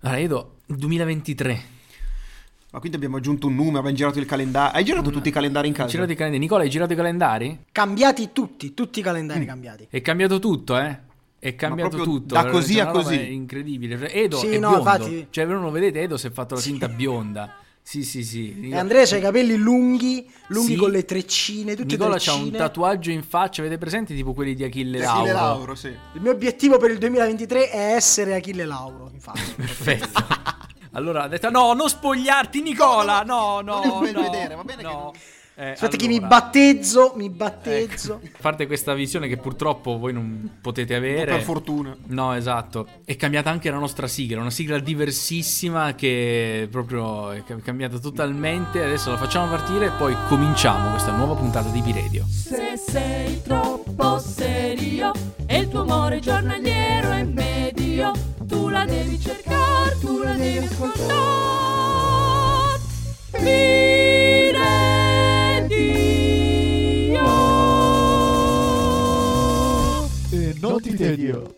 Allora, Edo, 2023. Ma quindi abbiamo aggiunto un numero, abbiamo girato il calendario. Hai girato tutti i calendari in casa? Girato i calendari. Nicola, hai girato i calendari? Cambiati tutti, tutti i calendari Mm. cambiati. È cambiato tutto, eh? È cambiato tutto. da così a così. Incredibile. Edo Sì, è no, biondo. infatti- Cioè, voi non lo vedete, Edo si è fatto la tinta bionda. Sì, sì, sì. E Andrea c'ha i capelli lunghi, lunghi Sì. con le treccine, tutte Nicola treccine. c'ha un tatuaggio in faccia, avete presente tipo quelli di Achille Achille Lauro? Lauro, sì. Il mio obiettivo per il 2023 è essere Achille Lauro, infatti. Perfetto. allora ha detto no, non spogliarti Nicola, no, no, un bel no, vedere, va bene che no. Eh, Aspetta che mi allora, battezzo, mi battezzo. ecco, a parte questa visione che purtroppo voi non potete avere. Per fortuna. No, esatto. È cambiata anche la nostra sigla, una sigla diversissima che proprio è ca- cambiata totalmente. Adesso la facciamo partire e poi cominciamo questa nuova puntata di Piredio. Se sei troppo serio e il tuo amore giornaliero è medio, tu la devi cercare, tu la devi ascoltare. E tedio.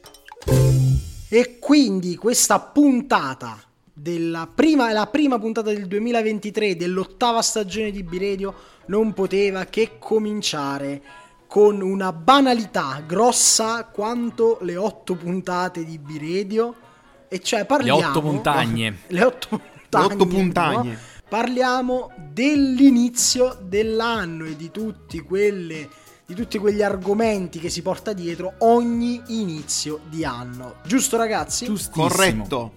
E quindi questa puntata della prima, la prima puntata del 2023 dell'ottava stagione di Biredio non poteva che cominciare con una banalità grossa quanto le otto puntate di Biredio e cioè parliamo otto montagne. le otto montagne, otto puntagne. no? parliamo dell'inizio dell'anno e di tutti quelle di tutti quegli argomenti che si porta dietro ogni inizio di anno. Giusto ragazzi? Giustissimo. Corretto.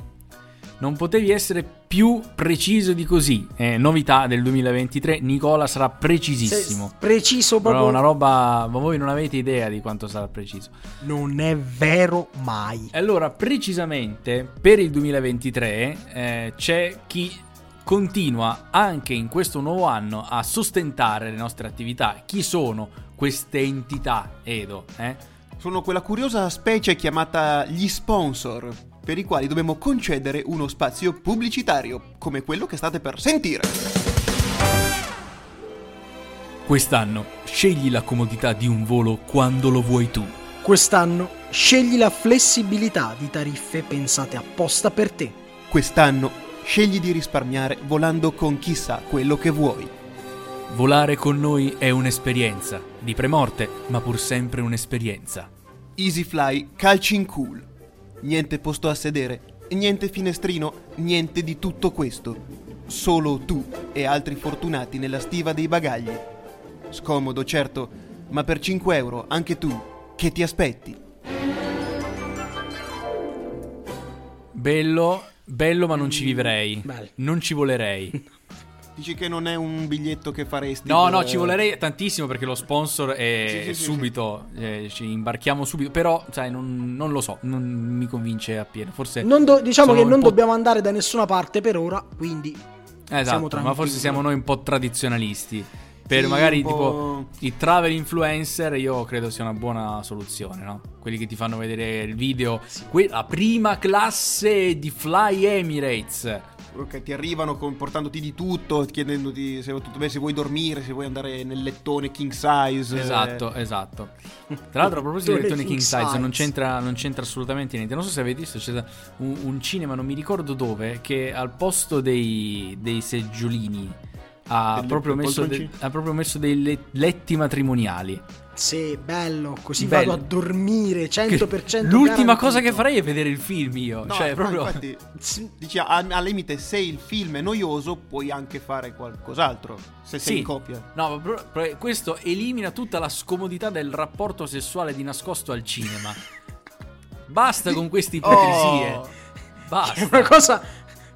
Non potevi essere più preciso di così. Eh, novità del 2023, Nicola sarà precisissimo. Se- preciso Però proprio. una roba, ma voi non avete idea di quanto sarà preciso. Non è vero mai. Allora, precisamente per il 2023 eh, c'è chi continua anche in questo nuovo anno a sostentare le nostre attività. Chi sono queste entità, Edo? Eh? Sono quella curiosa specie chiamata gli sponsor, per i quali dobbiamo concedere uno spazio pubblicitario, come quello che state per sentire. Quest'anno scegli la comodità di un volo quando lo vuoi tu. Quest'anno scegli la flessibilità di tariffe pensate apposta per te. Quest'anno scegli di risparmiare volando con chissà quello che vuoi. Volare con noi è un'esperienza, di premorte, ma pur sempre un'esperienza. EasyFly Calcin Cool. Niente posto a sedere, niente finestrino, niente di tutto questo. Solo tu e altri fortunati nella stiva dei bagagli. Scomodo, certo, ma per 5 euro anche tu, che ti aspetti? Bello, bello ma non ci vivrei. Bello. Non ci volerei. Dici che non è un biglietto che faresti? No, per- no, ci volerei tantissimo perché lo sponsor è Sì, sì, sì, subito, eh, ci imbarchiamo subito, però sai, non, non lo so, non mi convince appieno, forse... Non do- diciamo che non po'- dobbiamo andare da nessuna parte per ora, quindi siamo Esatto, ma forse siamo noi un po' tradizionalisti. Per Sì, magari tipo i travel influencer, io credo sia una buona soluzione, no? Quelli che ti fanno vedere il video, que- la prima classe di Fly Emirates. Ok, ti arrivano con- portandoti di tutto, chiedendoti se va tutto bene, se vuoi dormire, se vuoi andare nel lettone king size. Esatto, esatto. Tra l'altro, a proposito del Lettone king king size, non size. c'entra, non c'entra assolutamente niente. Non so se avete visto, c'è un, un cinema, non mi ricordo dove, che al posto dei, dei seggiolini ha Delle proprio, messo de- ha proprio messo dei le- letti matrimoniali. sì, bello, così Bello. vado a dormire 100% L'ultima garantito. cosa che farei è vedere il film io. No, cioè, proprio. infatti, dici, a- al limite, se il film è noioso, puoi anche fare qualcos'altro. Se sei Sì. in coppia. No, ma questo elimina tutta la scomodità del rapporto sessuale di nascosto al cinema. Basta con queste ipocrisie. Oh. È Basta. una cosa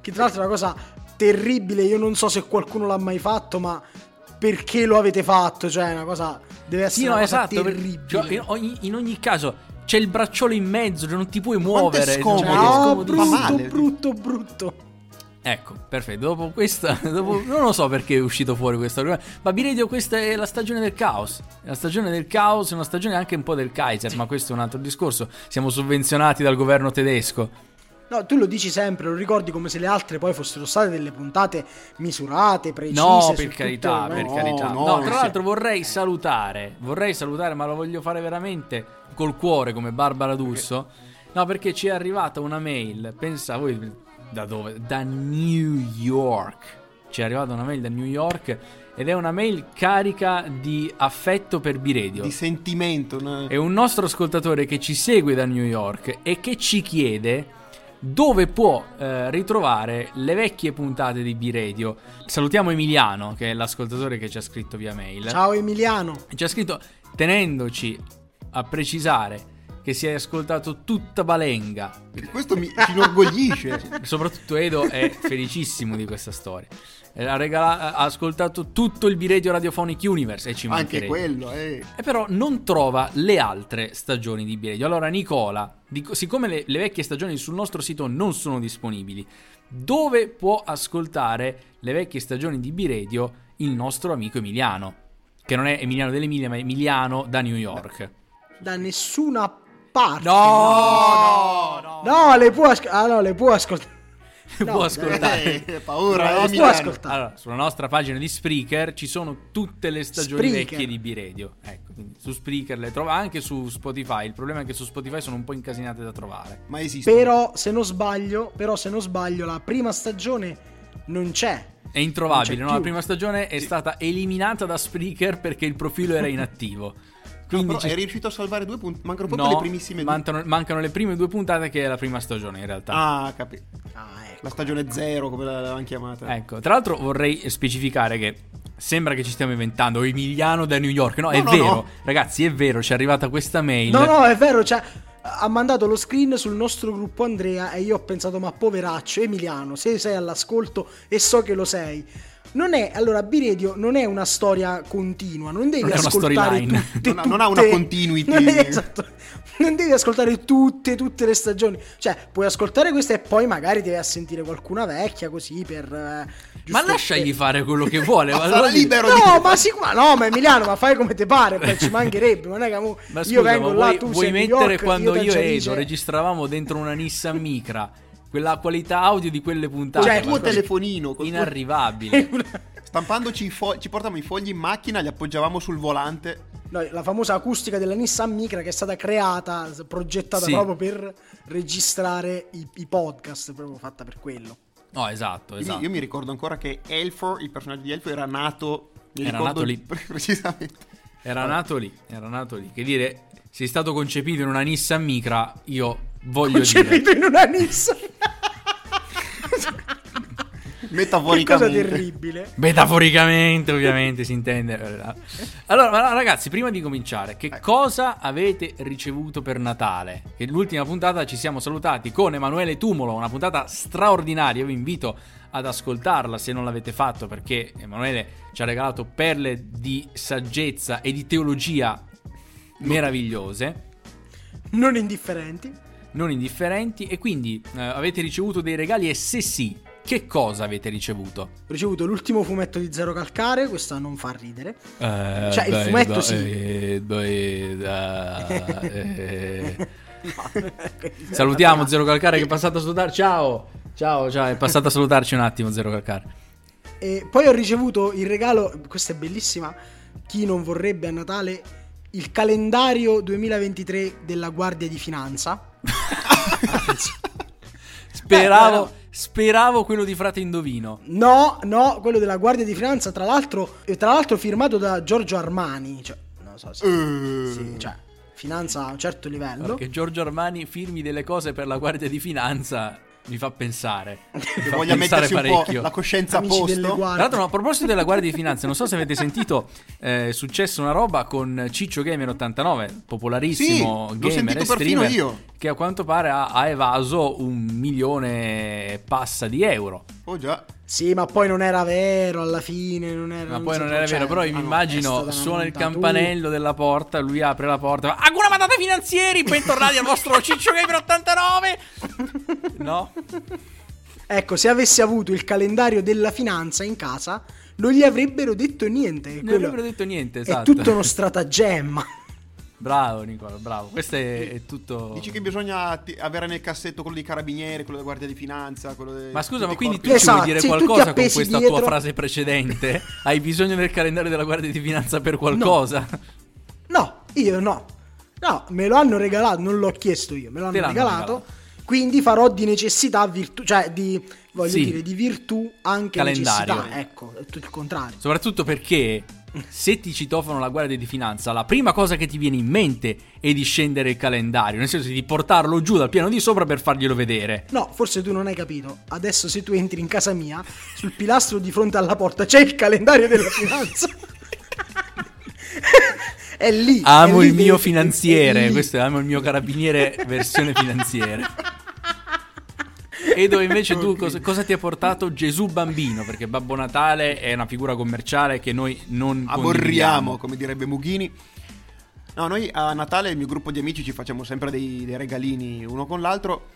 che tra l'altro è una cosa terribile, io non so se qualcuno l'ha mai fatto, ma perché lo avete fatto? Cioè, è una cosa deve essere Sì, no, una cosa esatto. per- terribile. cioè, in, ogni, in ogni caso c'è il bracciolo in mezzo, cioè non ti puoi Quanto è muovere. scomodo. cioè, è No, scomodissimo. Fa brutto, male. brutto, brutto. Ecco, perfetto. Dopo questa, dopo- non lo so perché è uscito fuori questa. Ma Biredio, questa è la stagione del caos. È la stagione del caos, è una stagione anche un po' del Kaiser, ma questo è un altro discorso. Siamo sovvenzionati dal governo tedesco. No, tu lo dici sempre, lo ricordi come se le altre poi fossero state delle puntate misurate, precise. No, per carità, no. per no, carità. no, No, tra sì. l'altro vorrei salutare, vorrei salutare, ma lo voglio fare veramente col cuore come Barbara D'Urso. No, perché ci è arrivata una mail, pensa voi Da dove? Da New York. Ci è arrivata una mail da New York ed è una mail carica di affetto per Biredio. Di sentimento. no? È un nostro ascoltatore che ci segue da New York e che ci chiede dove può eh, ritrovare le vecchie puntate di B-Radio. Salutiamo Emiliano, che è l'ascoltatore che ci ha scritto via mail. Ciao Emiliano. Ci ha scritto tenendoci a precisare che si è ascoltato tutta Balenga. Questo mi ci inorgoglisce. Soprattutto Edo è felicissimo di questa storia. Eh, Ha, regala- ha ascoltato tutto il B-Radio Radiophonic Universe e ci Anche mancherebbe. quello, eh. E però non trova le altre stagioni di B-Radio. Allora, Nicola, dico- siccome le, le vecchie stagioni sul nostro sito non sono disponibili, dove può ascoltare le vecchie stagioni di B-Radio il nostro amico Emiliano? Che non è Emiliano dell'Emilia, ma è Emiliano da New York. Da nessuna parte. No, no, No, le può, asco- ah, no, le può ascoltare. No, può ascoltare. Eh, paura, No, eh, può Milano. ascoltare. Allora, sulla nostra pagina di Spreaker ci sono tutte le stagioni Spreaker. vecchie di B-Radio. Ecco, su Spreaker le trova anche su Spotify. Il problema è che su Spotify sono un po' incasinate da trovare. Ma esiste. Però, se non sbaglio, però se non sbaglio, la prima stagione non c'è. È introvabile, Non no? La prima stagione è stata eliminata da Spreaker perché il profilo era inattivo. No, Quindi però ci- è riuscito a salvare due punti. Mancano proprio no, le primissime due. mancano, mancano le prime due puntate che è la prima stagione in realtà. Ah, capito. Ah. La stagione zero, come l'avevano chiamata. Ecco, tra l'altro vorrei specificare che sembra che ci stiamo inventando Emiliano da New York. No, è no, vero, no. ragazzi, è vero, ci è arrivata questa mail. No, no, è vero, cioè, ha mandato lo screen sul nostro gruppo Andrea e io ho pensato, ma poveraccio, Emiliano, se sei all'ascolto e so che lo sei. Non è, allora, B-Radio non è una storia continua, non devi Non è una ascoltare storyline. tutte, Non ha- non ha una tutte- continuity. Non è- esatto. Non devi ascoltare tutte, tutte le stagioni. Cioè, puoi ascoltare questa e poi magari ti vai a sentire qualcuna vecchia così per... eh, Ma lasciagli fare quello che vuole. Ma ma sarà libero di... No, ma sicuro, no, ma Emiliano, ma fai come ti pare, poi ci mancherebbe, non è che mo- Ma io scusa, vengo ma là, vuoi, tu vuoi sei a New mettere York, quando io, e Edo registravamo dentro una Nissan Micra quella qualità audio di quelle puntate? Cioè, il tuo telefonino. tuo- inarrivabile. Stampandoci i fogli, ci portavamo i fogli in macchina, li appoggiavamo sul volante. No, la famosa acustica della Nissan Micra che è stata creata, progettata Sì. proprio per registrare i, i podcast, proprio fatta per quello. No, esatto, Io, esatto. io mi ricordo ancora che Elfo, il personaggio di Elfo, era nato. Era nato lì. pre- Precisamente. Era nato lì, era nato lì. Che dire, sei stato concepito in una Nissan Micra, io voglio dire... Concepito in una Nissan. che cosa Metaforicamente. terribile. Metaforicamente, ovviamente, si intende. Allora, ragazzi, prima di cominciare, che Ecco. cosa avete ricevuto per Natale? Che l'ultima puntata ci siamo salutati con Emanuele Tumolo, una puntata straordinaria. Io vi invito ad ascoltarla se non l'avete fatto, perché Emanuele ci ha regalato perle di saggezza e di teologia meravigliose. Non indifferenti. non indifferenti e quindi eh, avete ricevuto dei regali e se sì, che cosa avete ricevuto? Ho ricevuto l'ultimo fumetto di Zero Calcare, questa non fa ridere. Eh, Cioè, il beh, fumetto beh, sì. eh, beh, da- eh. Salutiamo Zero Calcare che è passato a salutare. Ciao! Ciao, ciao, è passato a salutarci un attimo Zero Calcare. E poi ho ricevuto il regalo, questa è bellissima, chi non vorrebbe a Natale, il calendario 2023 della Guardia di Finanza. Speravo, speravo quello di Frate Indovino. No, no, quello della Guardia di Finanza, tra l'altro, e tra l'altro firmato da Giorgio Armani, cioè, non so se... Eh, sì, cioè, finanza a un certo livello. Perché Giorgio Armani firmi delle cose per la Guardia di Finanza mi fa pensare. Mi fa voglia pensare mettersi un po' parecchio. la coscienza a Amici delle posto. Tra l'altro, no, a proposito della Guardia di Finanza, non so se avete sentito, eh, è successo una roba con Ciccio Gamer 89, popolarissimo Sì, l'ho gamer sentito e perfino streamer, io. che a quanto pare ha, ha evaso un milione e passa di euro. Oh già. Sì, ma poi non era vero alla fine, non era... Ma poi si non era cioè, vero, però io mi immagino suona il campanello della porta, lui apre la porta, Ancora mandate finanzieri, bentornati al vostro Ciccio Gamer 89. No? Ecco, se avessi avuto il calendario della finanza in casa, non gli avrebbero detto niente. Non Quello avrebbero detto niente, È esatto. tutto uno stratagemma. Bravo Nicola, bravo. Questo è, è tutto... Dici che bisogna ti- avere nel cassetto quello dei carabinieri, quello della guardia di finanza, quello dei... Ma scusa, ma quindi tu corpi. ci vuoi Esatto, dire sì, tutti qualcosa con questa dietro. tua frase precedente? Hai bisogno del calendario della Guardia di Finanza per qualcosa? No, io no. No, me lo hanno regalato, non l'ho chiesto io, me lo Te hanno l'hanno regalato. Quindi farò di necessità virtù, cioè di, voglio Sì. dire, di virtù anche Calendario. necessità. Ecco, è tutto il contrario. Soprattutto perché se ti citofono la guardia di finanza, la prima cosa che ti viene in mente è di scendere il calendario, nel senso di portarlo giù dal piano di sopra per farglielo vedere. No, forse tu non hai capito. Adesso se tu entri in casa mia, sul pilastro di fronte alla porta c'è il calendario della finanza. è lì. Amo è lì il mio finanziere, questo è amo il mio carabiniere versione finanziere. Edo invece tu cosa, cosa ti ha portato Gesù bambino? Perché Babbo Natale è una figura commerciale che noi non Aborriamo, come direbbe Mughini. No, noi a Natale il mio gruppo di amici ci facciamo sempre dei, dei regalini uno con l'altro.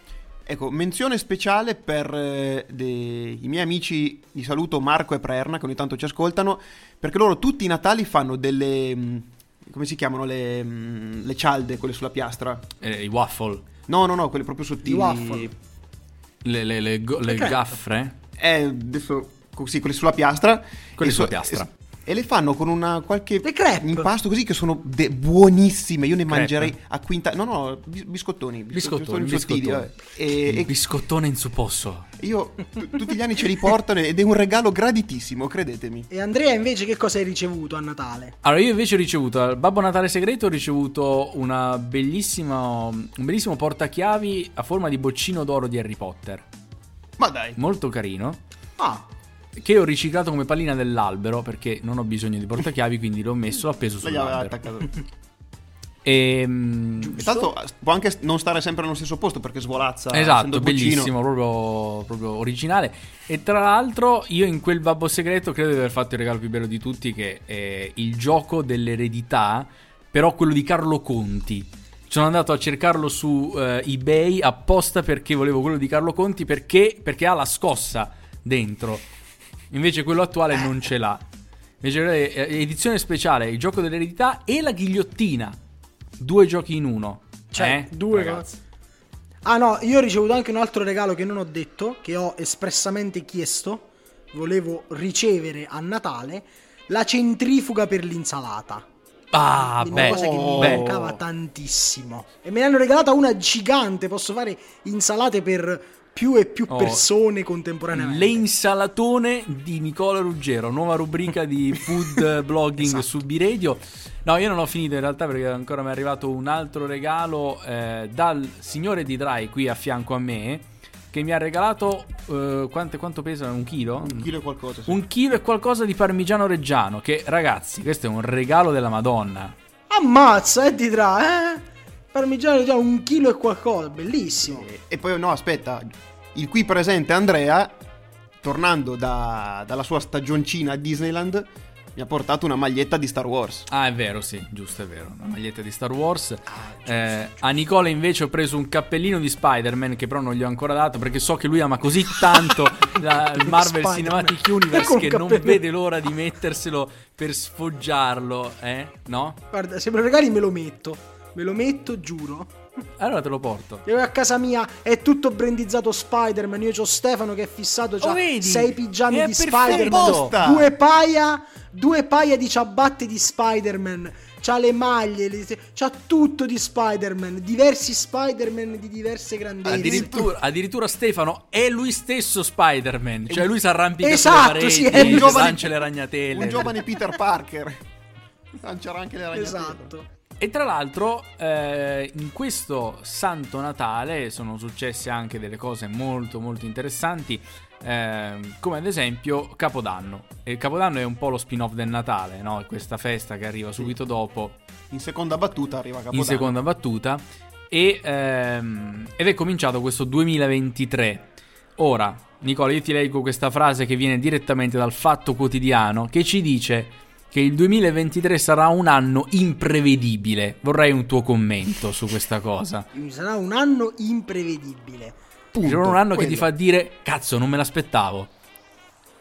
Ecco, menzione speciale per eh, dei- i miei amici di saluto Marco e Prerna che ogni tanto ci ascoltano, perché loro tutti i Natali fanno delle... mh, come si chiamano le, mh, le cialde, quelle sulla piastra? Eh, I waffle, No, no, no, quelle proprio sottili. I waffle. le, le- le go- le crepe. gaffre. Eh, adesso così, quelle sulla piastra. Quelle sulla so- piastra. E, le fanno con una qualche Le crepe. impasto così che sono de- buonissime. Io ne Crepe. mangerei a quinta. No, no, bis- biscottoni. bis- Biscottoni, sottili, biscottoni. eh. E, e biscottone in supposso. io t- tutti gli anni ce li portano ed è un regalo graditissimo, credetemi. E Andrea invece che cosa hai ricevuto a Natale? Allora, io invece ho ricevuto al Babbo Natale segreto ho ricevuto una bellissima, un bellissimo portachiavi a forma di boccino d'oro di Harry Potter. Ma dai. Molto carino. Ah, Che ho riciclato come pallina dell'albero perché non ho bisogno di portachiavi, quindi l'ho messo, l'ho appeso sull'albero. E, mm, E tanto può anche non stare sempre nello stesso posto perché svolazza. Esatto, bellissimo, proprio, proprio originale. E tra l'altro, io in quel babbo segreto credo di aver fatto il regalo più bello di tutti, che è il gioco dell'eredità, però quello di Carlo Conti. Sono andato a cercarlo su eh, eBay apposta perché volevo quello di Carlo Conti, perché, perché ha la scossa dentro. Invece quello attuale non ce l'ha. Invece eh, edizione speciale, il gioco dell'eredità e la ghigliottina. Due giochi in uno. cioè, Eh, due ragazzi. Ah no, io ho ricevuto anche un altro regalo che non ho detto, che ho espressamente chiesto, volevo ricevere a Natale, la centrifuga per l'insalata. Ah, beh, cosa che mi beh. mancava tantissimo. E me ne hanno regalata una gigante, posso fare insalate per più e più Oh, persone contemporaneamente. Le insalatone di Nicola Ruggero, nuova rubrica di food blogging Esatto. su B-Radio. No, io non ho finito in realtà perché ancora mi è arrivato un altro regalo eh, dal signore di Dry qui a fianco a me che mi ha regalato eh, quante- quanto pesa? Un chilo? Un chilo e qualcosa. sì. Un chilo e qualcosa di parmigiano reggiano che ragazzi questo è un regalo della Madonna. Ammazza, e ti tra, eh? Parmigiano già un chilo e qualcosa, bellissimo. E, e poi, no, aspetta, il qui presente Andrea, tornando da- dalla sua stagioncina a Disneyland, mi ha portato una maglietta di Star Wars. Ah, è vero, sì, giusto, è vero. Una maglietta di Star Wars. Eh, a Nicola invece ho preso un cappellino di Spider-Man che però non gli ho ancora dato perché so che lui ama così tanto la- il Marvel Spider-Man. Cinematic Universe che non vede l'ora di metterselo per sfoggiarlo, eh? No? Guarda, se me lo regali me lo metto. Me lo metto, giuro. Allora te lo porto. Io a casa mia è tutto brandizzato Spider-Man. Io ho Stefano che è fissato. C'ha Oh, vedi? sei pigiami È di. Spider-Man. Due paia. Due paia di ciabatte di Spider-Man. C'ha le maglie. le- c'ha tutto di Spider-Man. Diversi Spider-Man di diverse grandezze. Addirittura, addirittura Stefano è lui stesso Spider-Man. Cioè lui si arrampica Esatto, sulle pareti, sì, è un giovane- lancia le ragnatele. Un giovane Peter Parker. Lanciarà anche le ragnatele. Esatto. E tra l'altro, eh, in questo Santo Natale sono successe anche delle cose molto molto interessanti, ehm, come ad esempio Capodanno. E Capodanno è un po' lo spin-off del Natale, no? Questa festa che arriva subito dopo, In seconda battuta arriva Capodanno. in seconda battuta, e, ehm, ed è cominciato questo 2023. Ora, Nicola, io ti leggo questa frase che viene direttamente dal Fatto Quotidiano, che ci dice che il 2023 sarà un anno imprevedibile. Vorrei un tuo commento su questa cosa. Sarà un anno imprevedibile. Punto. Sarà un anno che ti Quello. fa dire, cazzo, non me l'aspettavo.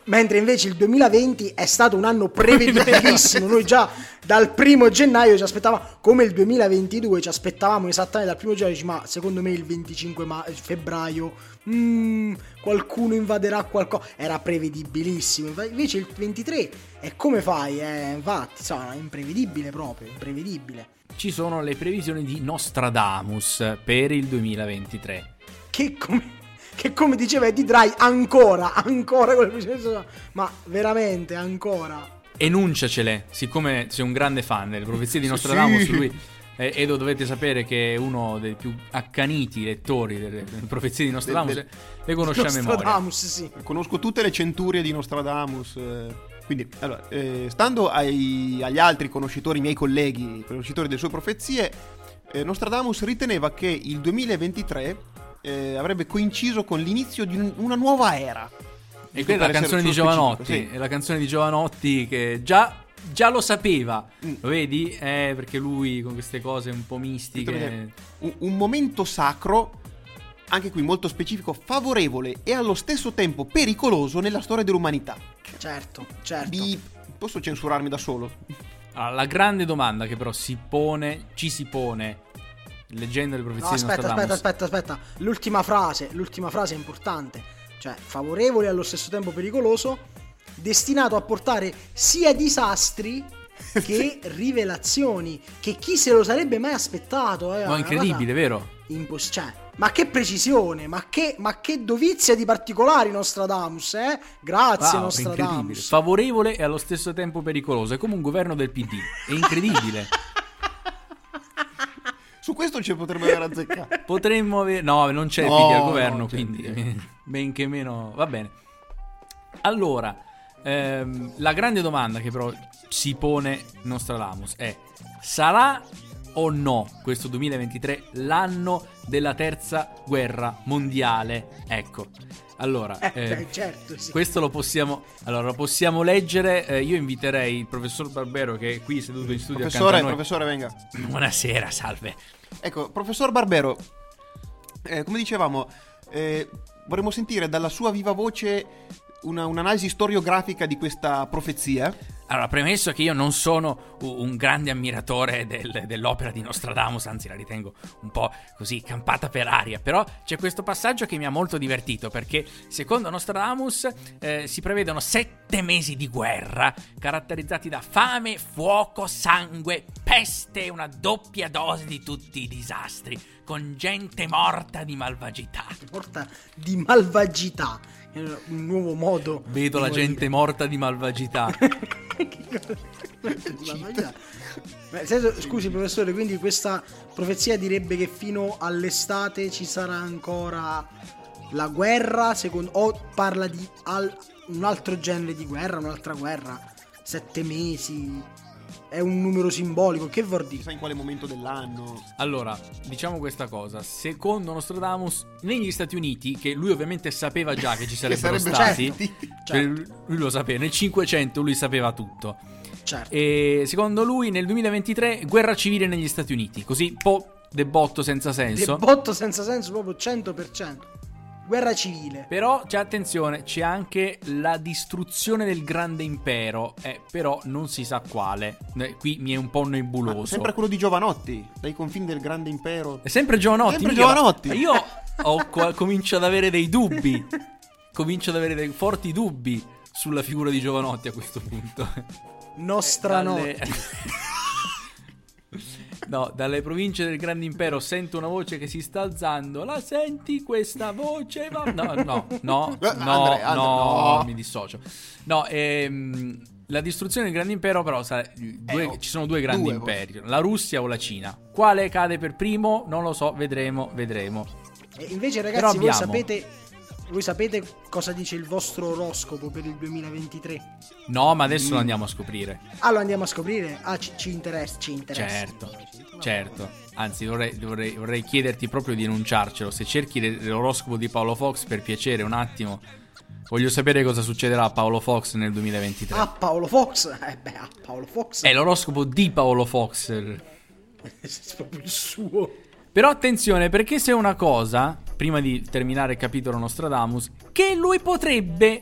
Mentre invece il 2020 è stato un anno prevedibilissimo. Noi già dal primo gennaio ci aspettavamo, come il 2022, ci aspettavamo esattamente dal primo gennaio. Ma secondo me il 25 ma- febbraio mm, qualcuno invaderà qualcosa. Era prevedibilissimo. Invece il 23 è come fai? Eh, infatti, insomma, è imprevedibile proprio. Imprevedibile. Ci sono le previsioni di Nostradamus per il 2023. che come, che come diceva Eddie Dry, ancora, ancora che successo, ma veramente ancora. Enunciacele, siccome sei un grande fan delle profezie di Nostradamus, Sì. lui eh, Edo dovete sapere che è uno dei più accaniti lettori delle delle profezie di Nostradamus, Del- le conosce a memoria. Nostradamus, sì. Conosco tutte le centurie di Nostradamus. eh, Quindi, allora, eh, stando ai- agli altri conoscitori, miei colleghi, conoscitori delle sue profezie, eh, Nostradamus riteneva che il 2023 eh, avrebbe coinciso con l'inizio di un- una nuova era. E quella è la canzone di Giovanotti, sì. è la canzone di Giovanotti che già, già lo sapeva, Mm. lo vedi? Eh, perché lui con queste cose un po' mistiche... un, un momento sacro, anche qui molto specifico, favorevole e allo stesso tempo pericoloso nella storia dell'umanità. Certo, certo. Bi- posso censurarmi da solo? Allora, la grande domanda che però si pone, ci si pone, leggendo le profezie No, di aspetta, aspetta, aspetta, aspetta. L'ultima frase, l'ultima frase è importante. Cioè, favorevole e allo stesso tempo pericoloso, destinato a portare sia disastri che rivelazioni. Che chi se lo sarebbe mai aspettato? Eh, è incredibile, vero? impos- cioè, ma che precisione, ma che, ma che dovizia di particolari Nostradamus, eh? Grazie Wow, è incredibile. Nostradamus. Favorevole e allo stesso tempo pericoloso. È come un governo del PD. È incredibile. Su questo ci potrebbe aver azzeccato. Potremmo avere. No, non c'è il No, PD al no, governo, il quindi. Ben che meno. Va bene. Allora, ehm, la grande domanda che però si pone Nostradamus è: sarà o no questo 2023 l'anno della terza guerra mondiale? Ecco. Allora, Eh, eh, beh, certo, sì. questo lo possiamo, allora, lo possiamo leggere. eh, io inviterei il professor Barbero che è qui seduto in studio accanto Professore, a noi. professore, venga. Buonasera, salve. Ecco, professor Barbero, eh, come dicevamo, eh, vorremmo sentire dalla sua viva voce una- un'analisi storiografica di questa profezia. Allora, premesso che io non sono un grande ammiratore del- dell'opera di Nostradamus, anzi la ritengo un po' così campata per aria, però c'è questo passaggio che mi ha molto divertito perché secondo Nostradamus eh, si prevedono sette mesi di guerra caratterizzati da fame, fuoco, sangue, peste e una doppia dose di tutti i disastri, con gente morta di malvagità. porta di malvagità. Un nuovo modo. Vedo la morire. gente morta di malvagità. Malvagità. Beh, senso, scusi professore, quindi questa profezia direbbe che fino all'estate ci sarà ancora la guerra, secondo, o parla di al- un altro genere di guerra, un'altra guerra, sette mesi, è un numero simbolico, che vuol dire? Chissà in quale momento dell'anno. Allora, diciamo questa cosa. Secondo Nostradamus, negli Stati Uniti, che lui ovviamente sapeva già che ci sarebbero sarebbe stati, certo. cioè, lui lo sapeva, nel 500 lui sapeva tutto. Certo. E secondo lui nel 2023 guerra civile negli Stati Uniti, così po' debotto senza senso. Debotto senza senso proprio 100%. Guerra civile. Però c'è attenzione, c'è anche la distruzione del grande impero, eh, però non si sa quale. Eh, qui mi è un po' Ma nebuloso. sempre quello di Giovanotti, dai confini del grande impero. È sempre Giovanotti. Sempre mica- Giovanotti. Io ho comincio ad avere dei dubbi. Comincio ad avere dei forti dubbi sulla figura di Giovanotti a questo punto. Nostra Dalle- notte. No, dalle province del Grande Impero sento una voce che si sta alzando. La senti questa voce? Va- No, no, no, Eh, no, Andre, Andre, no, no. mi dissocio. No, ehm, la distruzione del Grande Impero, però, sa- due- Eh, oh, ci sono due grandi due, imperi, la Russia o la Cina. Quale cade per primo? Non lo so, vedremo, vedremo. E invece, ragazzi, voi abbiamo- sapete, voi sapete cosa dice il vostro oroscopo per il 2023? No, ma adesso lo andiamo a scoprire. Ah, lo andiamo a scoprire? Ah, ci, ci interessa, ci interessa. Certo, certo. Anzi, vorrei, vorrei- vorrei chiederti proprio di enunciarcelo. Se cerchi l'oroscopo di Paolo Fox, per piacere, un attimo. Voglio sapere cosa succederà a Paolo Fox nel 2023. Ah, Paolo Fox? Eh beh, ah, Paolo Fox È l'oroscopo di Paolo Fox. è proprio il suo. Però attenzione, perché se una cosa, prima di terminare il capitolo Nostradamus, che lui potrebbe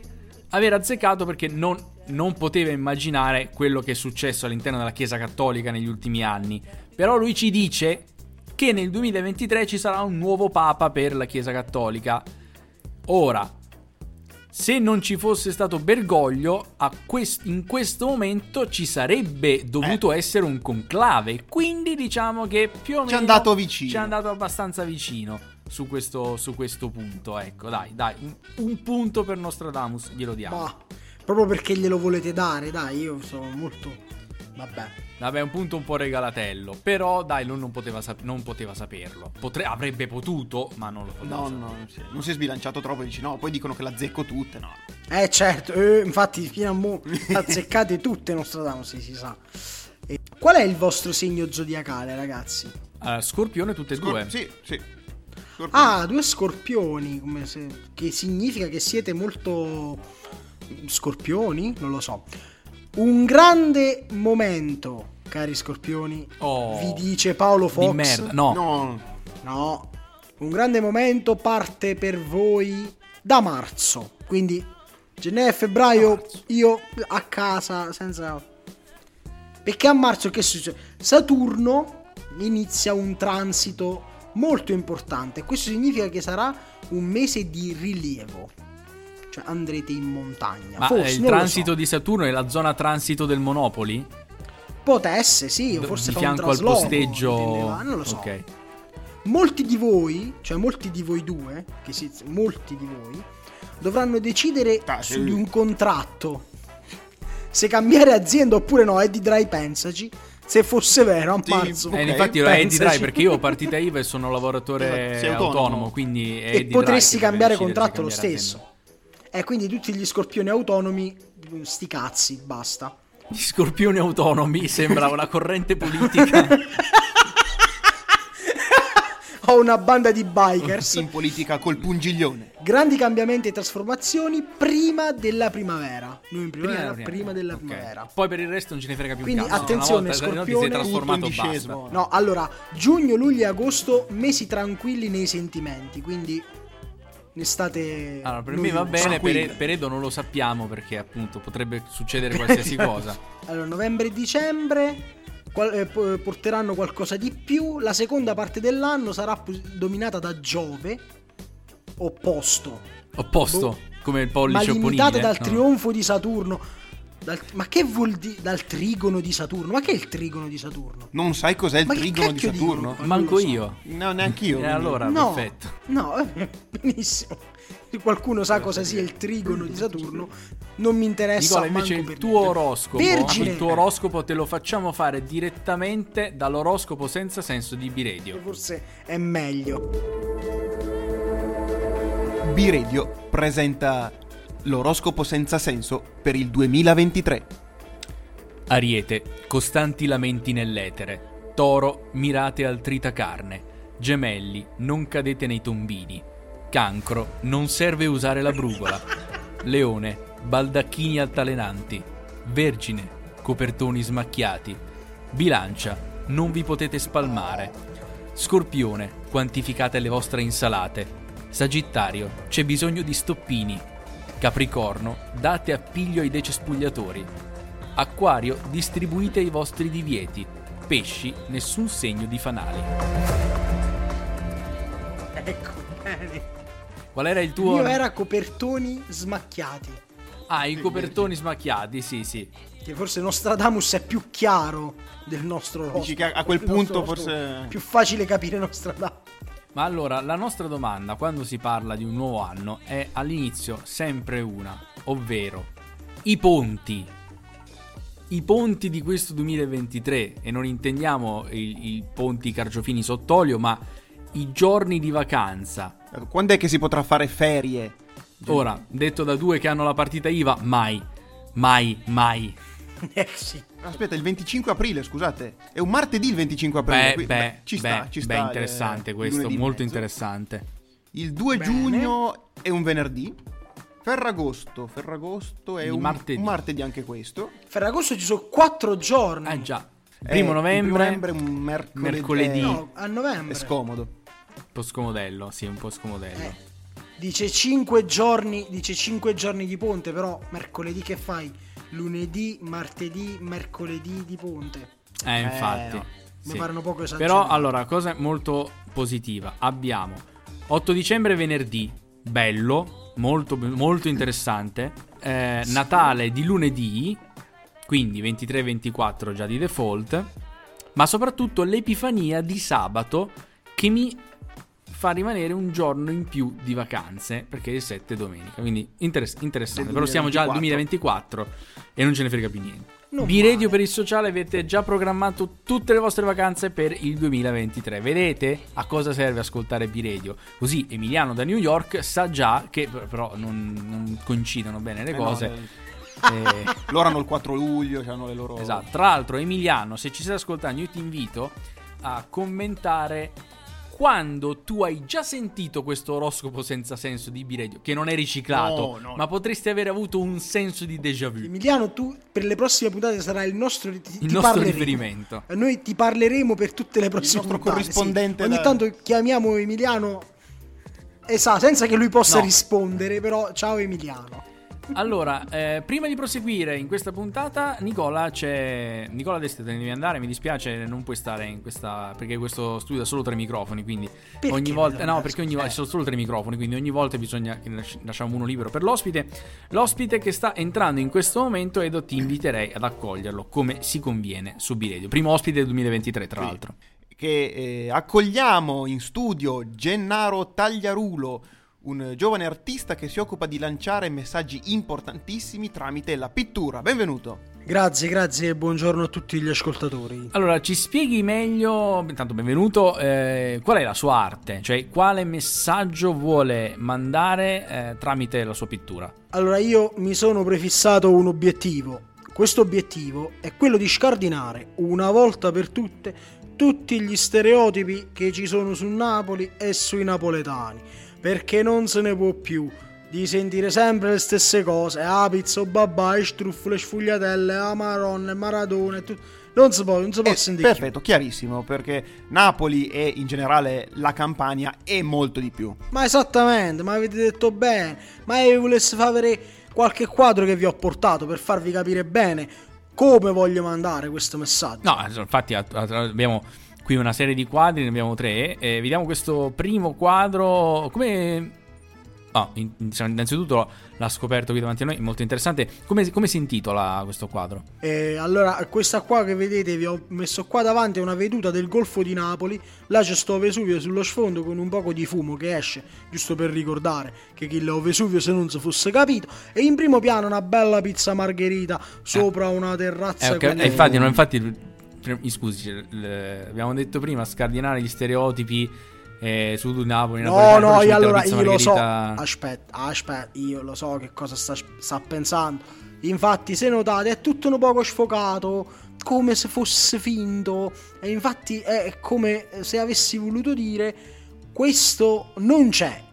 aver azzeccato perché non, non poteva immaginare quello che è successo all'interno della Chiesa Cattolica negli ultimi anni. Però lui ci dice che nel 2023 ci sarà un nuovo Papa per la Chiesa Cattolica. Ora, se non ci fosse stato Bergoglio, quest- in questo momento ci sarebbe dovuto essere un conclave. Quindi diciamo che più o meno Ci è andato vicino. Ci è andato abbastanza vicino. Su questo, su questo punto. Ecco, dai, dai, un, un punto per Nostradamus glielo diamo. Ma proprio perché glielo volete dare, dai, io sono molto... Vabbè. Vabbè, un punto un po' regalatello. Però, dai, lui non poteva, sap- non poteva saperlo. Potre- avrebbe potuto, ma non lo poteva No, sapere. no, non si, è, non si è sbilanciato troppo e dici no, poi dicono che la zecco tutte, no. Eh certo, eh, infatti fino a mo' azzeccate tutte Nostradamus, si sa. E qual è il vostro segno zodiacale, ragazzi? Eh, Scorpione tutte e Scor- due. Sì, sì. Scorpione. Ah, due scorpioni, come se... che significa che siete molto scorpioni? Non lo so. Un grande momento, cari scorpioni, Oh, vi dice Paolo Fox. Di merda. No. No, No, un grande momento parte per voi da marzo. Quindi gennaio e febbraio io a casa senza... Perché a marzo che succede? Saturno inizia un transito molto importante. Questo significa che sarà un mese di rilievo. Cioè andrete in montagna. Ma Forse, eh, il transito so. di Saturno è la zona transito del Monopoli? Potesse, sì, o forse di fa un fianco al posteggio. intendeva, Non lo so. Ok. molti di voi, cioè molti di voi due, che si, molti di voi, dovranno decidere Ah, su di un contratto. Se cambiare azienda oppure no, Eddie Dry pensaci. Se fosse vero, a Sì, marzo. ok. Eh, infatti lo è Eddie. Dry perché io ho partita IVA e sono lavoratore Esatto, autonomo. autonomo. quindi E potresti cambiare contratto lo cambiare stesso. E quindi tutti gli scorpioni autonomi, sti cazzi, basta. Gli scorpioni autonomi sembra una corrente politica. Ho una banda di bikers. in politica col pungiglione. Grandi cambiamenti e trasformazioni prima della primavera. Non in primavera, della prima, della Ok. primavera. Poi per il resto non ce ne frega più Quindi, cazzo. attenzione, no, Scorpione, sei trasformato basta. No, allora, giugno, luglio e agosto, mesi tranquilli nei sentimenti, quindi ne state... Allora, per me va bene, per, per Edo non lo sappiamo perché appunto potrebbe succedere qualsiasi cosa. Allora, novembre e dicembre porteranno qualcosa di più. La seconda parte dell'anno sarà dominata da Giove, opposto, Opposto, come il ma pollice limitata opponibile. dal no? trionfo di Saturno. Dal- ma che vuol dire dal trigono di Saturno? Ma che è il trigono di Saturno? Non sai cos'è il Ma trigono di Saturno? qua? Manco so. io. No, neanche io. E quindi- allora, No, perfetto. no, eh, benissimo. Se qualcuno sa cosa sia il trigono di Saturno, non mi interessa. Nicola, invece manco il per tuo niente. oroscopo, Vergine. il tuo oroscopo te lo facciamo fare direttamente dall'oroscopo senza senso di Biredio. Forse è meglio. B-Radio presenta l'oroscopo senza senso per il 2023. Ariete, costanti lamenti nell'etere. Toro, mirate al tritacarne. Gemelli, non cadete nei tombini. Cancro, non serve usare la brugola. Leone, baldacchini altalenanti. Vergine, copertoni smacchiati. Bilancia, non vi potete spalmare. Scorpione, quantificate le vostre insalate. Sagittario, c'è bisogno di stoppini. Capricorno, date appiglio ai decespugliatori. Acquario, distribuite i vostri divieti. Pesci, nessun segno di fanali. Ecco, bene. Qual era il tuo? Io era copertoni smacchiati. Ah, i copertoni smacchiati, sì, sì. Che forse Nostradamus è più chiaro del nostro oroscopo. Dici che a- quel nostro punto forse- è Più facile capire Nostradamus. Ma allora, la nostra domanda quando si parla di un nuovo anno è all'inizio sempre una, ovvero i ponti. I ponti di questo 2023, e non intendiamo i, ponti Cargiofini sott'olio, ma i giorni di vacanza. Quando è che si potrà fare ferie? Ora, detto da due che hanno la partita IVA, mai, mai, mai. Eh sì. Aspetta, il 25 aprile, scusate. È un martedì il 25 aprile. Beh, qui- beh, ci beh, sta, ci sta. beh, eh, interessante il questo, molto mezzo. interessante. Il 2 Bene. giugno è un venerdì. Ferragosto, Ferragosto è un martedì. un martedì anche questo. Ferragosto ci sono quattro giorni. Ah già, Eh, primo novembre, primo novembre un mercoledì. mercoledì. eh, No, a novembre. È scomodo. Un po' scomodello, sì, un po' scomodello. Eh, dice 5 giorni, dice 5 giorni di ponte, però mercoledì che fai? Lunedì, martedì, mercoledì di ponte. Eh, infatti. no. Mi sì. pare un poco esagerato. Però, allora, cosa molto positiva. Abbiamo 8 dicembre venerdì, bello, molto, molto interessante. Eh, Natale di lunedì, quindi 23-24 già di default. Ma soprattutto l'Epifania di sabato che mi fa rimanere un giorno in più di vacanze perché il 7 è domenica. Quindi interess- interessante. Però siamo già al 2024. 2024 e non ce ne frega più niente. Non B-Radio per il sociale avete già programmato tutte le vostre vacanze per il 2023. Vedete a cosa serve ascoltare B-Radio? Così Emiliano da New York sa già che però non, non coincidono bene le Eh no, cose. eh, Eh, loro hanno il 4 luglio, hanno le loro... Esatto. Tra l'altro, Emiliano, se ci stai ascoltando, io ti invito a commentare quando tu hai già sentito questo oroscopo senza senso di B-Radio, che non è riciclato, No, no. ma potresti aver avuto un senso di déjà vu. Emiliano, tu per le prossime puntate sarai il nostro, ti, Il ti nostro parleremo. riferimento. E Noi ti parleremo per tutte le prossime nostro puntate. sì. corrispondente Ogni da- tanto chiamiamo Emiliano. Esatto, senza che lui possa No. rispondere, però ciao Emiliano. Allora, eh, prima di proseguire in questa puntata, Nicola c'è. Nicola adesso te ne devi andare. Mi dispiace, non puoi stare in questa. Perché questo studio ha solo tre microfoni. Quindi Perché ogni volta. No, perché ogni volta ci sono solo tre microfoni. Quindi ogni volta bisogna lasciamo uno libero per l'ospite. L'ospite che sta entrando in questo momento, Edo, ti inviterei ad accoglierlo come si conviene su B-Radio. Primo ospite del 2023, tra Sì. l'altro. che eh, accogliamo in studio Gennaro Tagliarulo, un giovane artista che si occupa di lanciare messaggi importantissimi tramite la pittura. Benvenuto. Grazie, grazie e buongiorno a tutti gli ascoltatori. Allora, ci spieghi meglio, intanto benvenuto, eh, qual è la sua arte? Cioè, quale messaggio vuole mandare eh, tramite la sua pittura? Allora, io mi sono prefissato un obiettivo. Questo obiettivo è quello di scardinare una volta per tutte tutti gli stereotipi che ci sono su Napoli e sui napoletani. Perché non se ne può più di sentire sempre le stesse cose. Ah, pizza, o babà, i struffoli, le sfugliatelle, ah, maronna, Maradona e tutto. Non si può, non si può Eh, sentire. più. perfetto, chiarissimo, perché Napoli e in generale la Campania è molto di più. Ma esattamente, ma avete detto bene. Ma io volessi far vedere qualche quadro che vi ho portato per farvi capire bene come voglio mandare questo messaggio. No, infatti abbiamo qui una serie di quadri, ne abbiamo tre. E vediamo questo primo quadro. Come. Ah, in- innanzitutto l'ha scoperto qui davanti a noi, è molto interessante. Come, come si intitola questo quadro? Eh, allora, questa qua che vedete, vi ho messo qua davanti è una veduta del Golfo di Napoli. Là c'è sto Vesuvio sullo sfondo con un poco di fumo che esce, giusto per ricordare che è Vesuvio se non si fosse capito. E in primo piano una bella pizza margherita sopra una terrazza Eh, ok, con- eh, infatti, no, infatti, mi scusi, l- abbiamo detto prima, scardinare gli stereotipi eh, su Napoli. No, napoletani, no, ci io allora io lo so. Aspetta, aspetta, io lo so che cosa sta, sta pensando. Infatti, se notate, è tutto un poco sfocato, come se fosse finto. E infatti è come se avessi voluto dire: questo non c'è.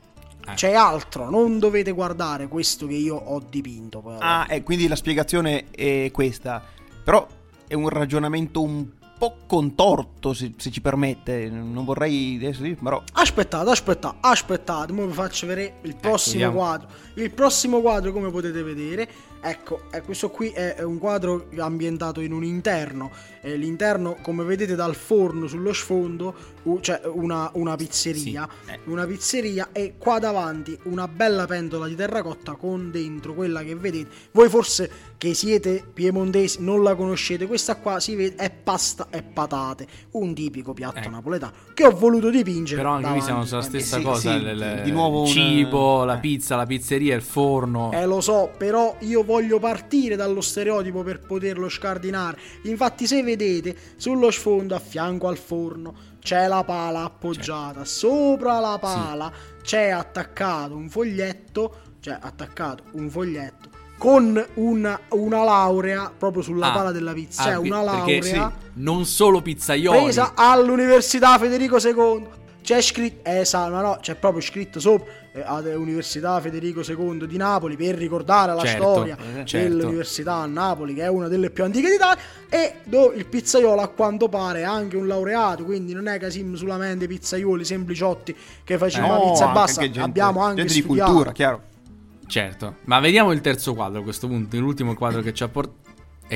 Eh. C'è altro, non dovete guardare questo che io ho dipinto. poi. Ah, e quindi la spiegazione è questa. Però è un ragionamento un po' contorto, se, se ci permette. Non vorrei adesso dire, però... Aspettate, aspettate, aspettate, ora vi faccio vedere il prossimo vediamo. quadro. Il prossimo quadro, come potete vedere, ecco, eh, questo qui è un quadro ambientato in un interno. Eh, l'interno, come vedete dal forno sullo sfondo, c'è una, una pizzeria. Sì, eh. Una pizzeria e qua davanti una bella pentola di terracotta con dentro quella che vedete. Voi forse che siete piemontesi non la conoscete. Questa qua si vede è pasta e patate, un tipico piatto Ecco. napoletano che ho voluto dipingere. Però anche qui siamo sulla stessa sì, cosa: sì, il, il- di nuovo il cibo, la eh. pizza, la pizzeria, il forno. Eh lo so, però io voglio partire dallo stereotipo per poterlo scardinare. Infatti se vedete sullo sfondo a fianco al forno c'è la pala appoggiata, sopra la pala c'è attaccato un foglietto, cioè attaccato un foglietto con una, una laurea proprio sulla Ah, pala della pizza, ah, cioè una perché laurea sì, non solo pizzaioli. presa all'Università Federico II. C'è scritto, eh, sa, no, no, c'è proprio scritto sopra eh, ad Università Federico II di Napoli per ricordare la Certo, storia eh, certo. dell'università a Napoli, che è una delle più antiche d'Italia. E do- il pizzaiolo, a quanto pare, è anche un laureato, quindi non è che siamo solamente pizzaioli sempliciotti che facciamo la no, pizza e anche gente- Abbiamo anche gente di studiato. cultura, chiaro. Certo, ma vediamo il terzo quadro a questo punto. L'ultimo quadro che ci ha portato.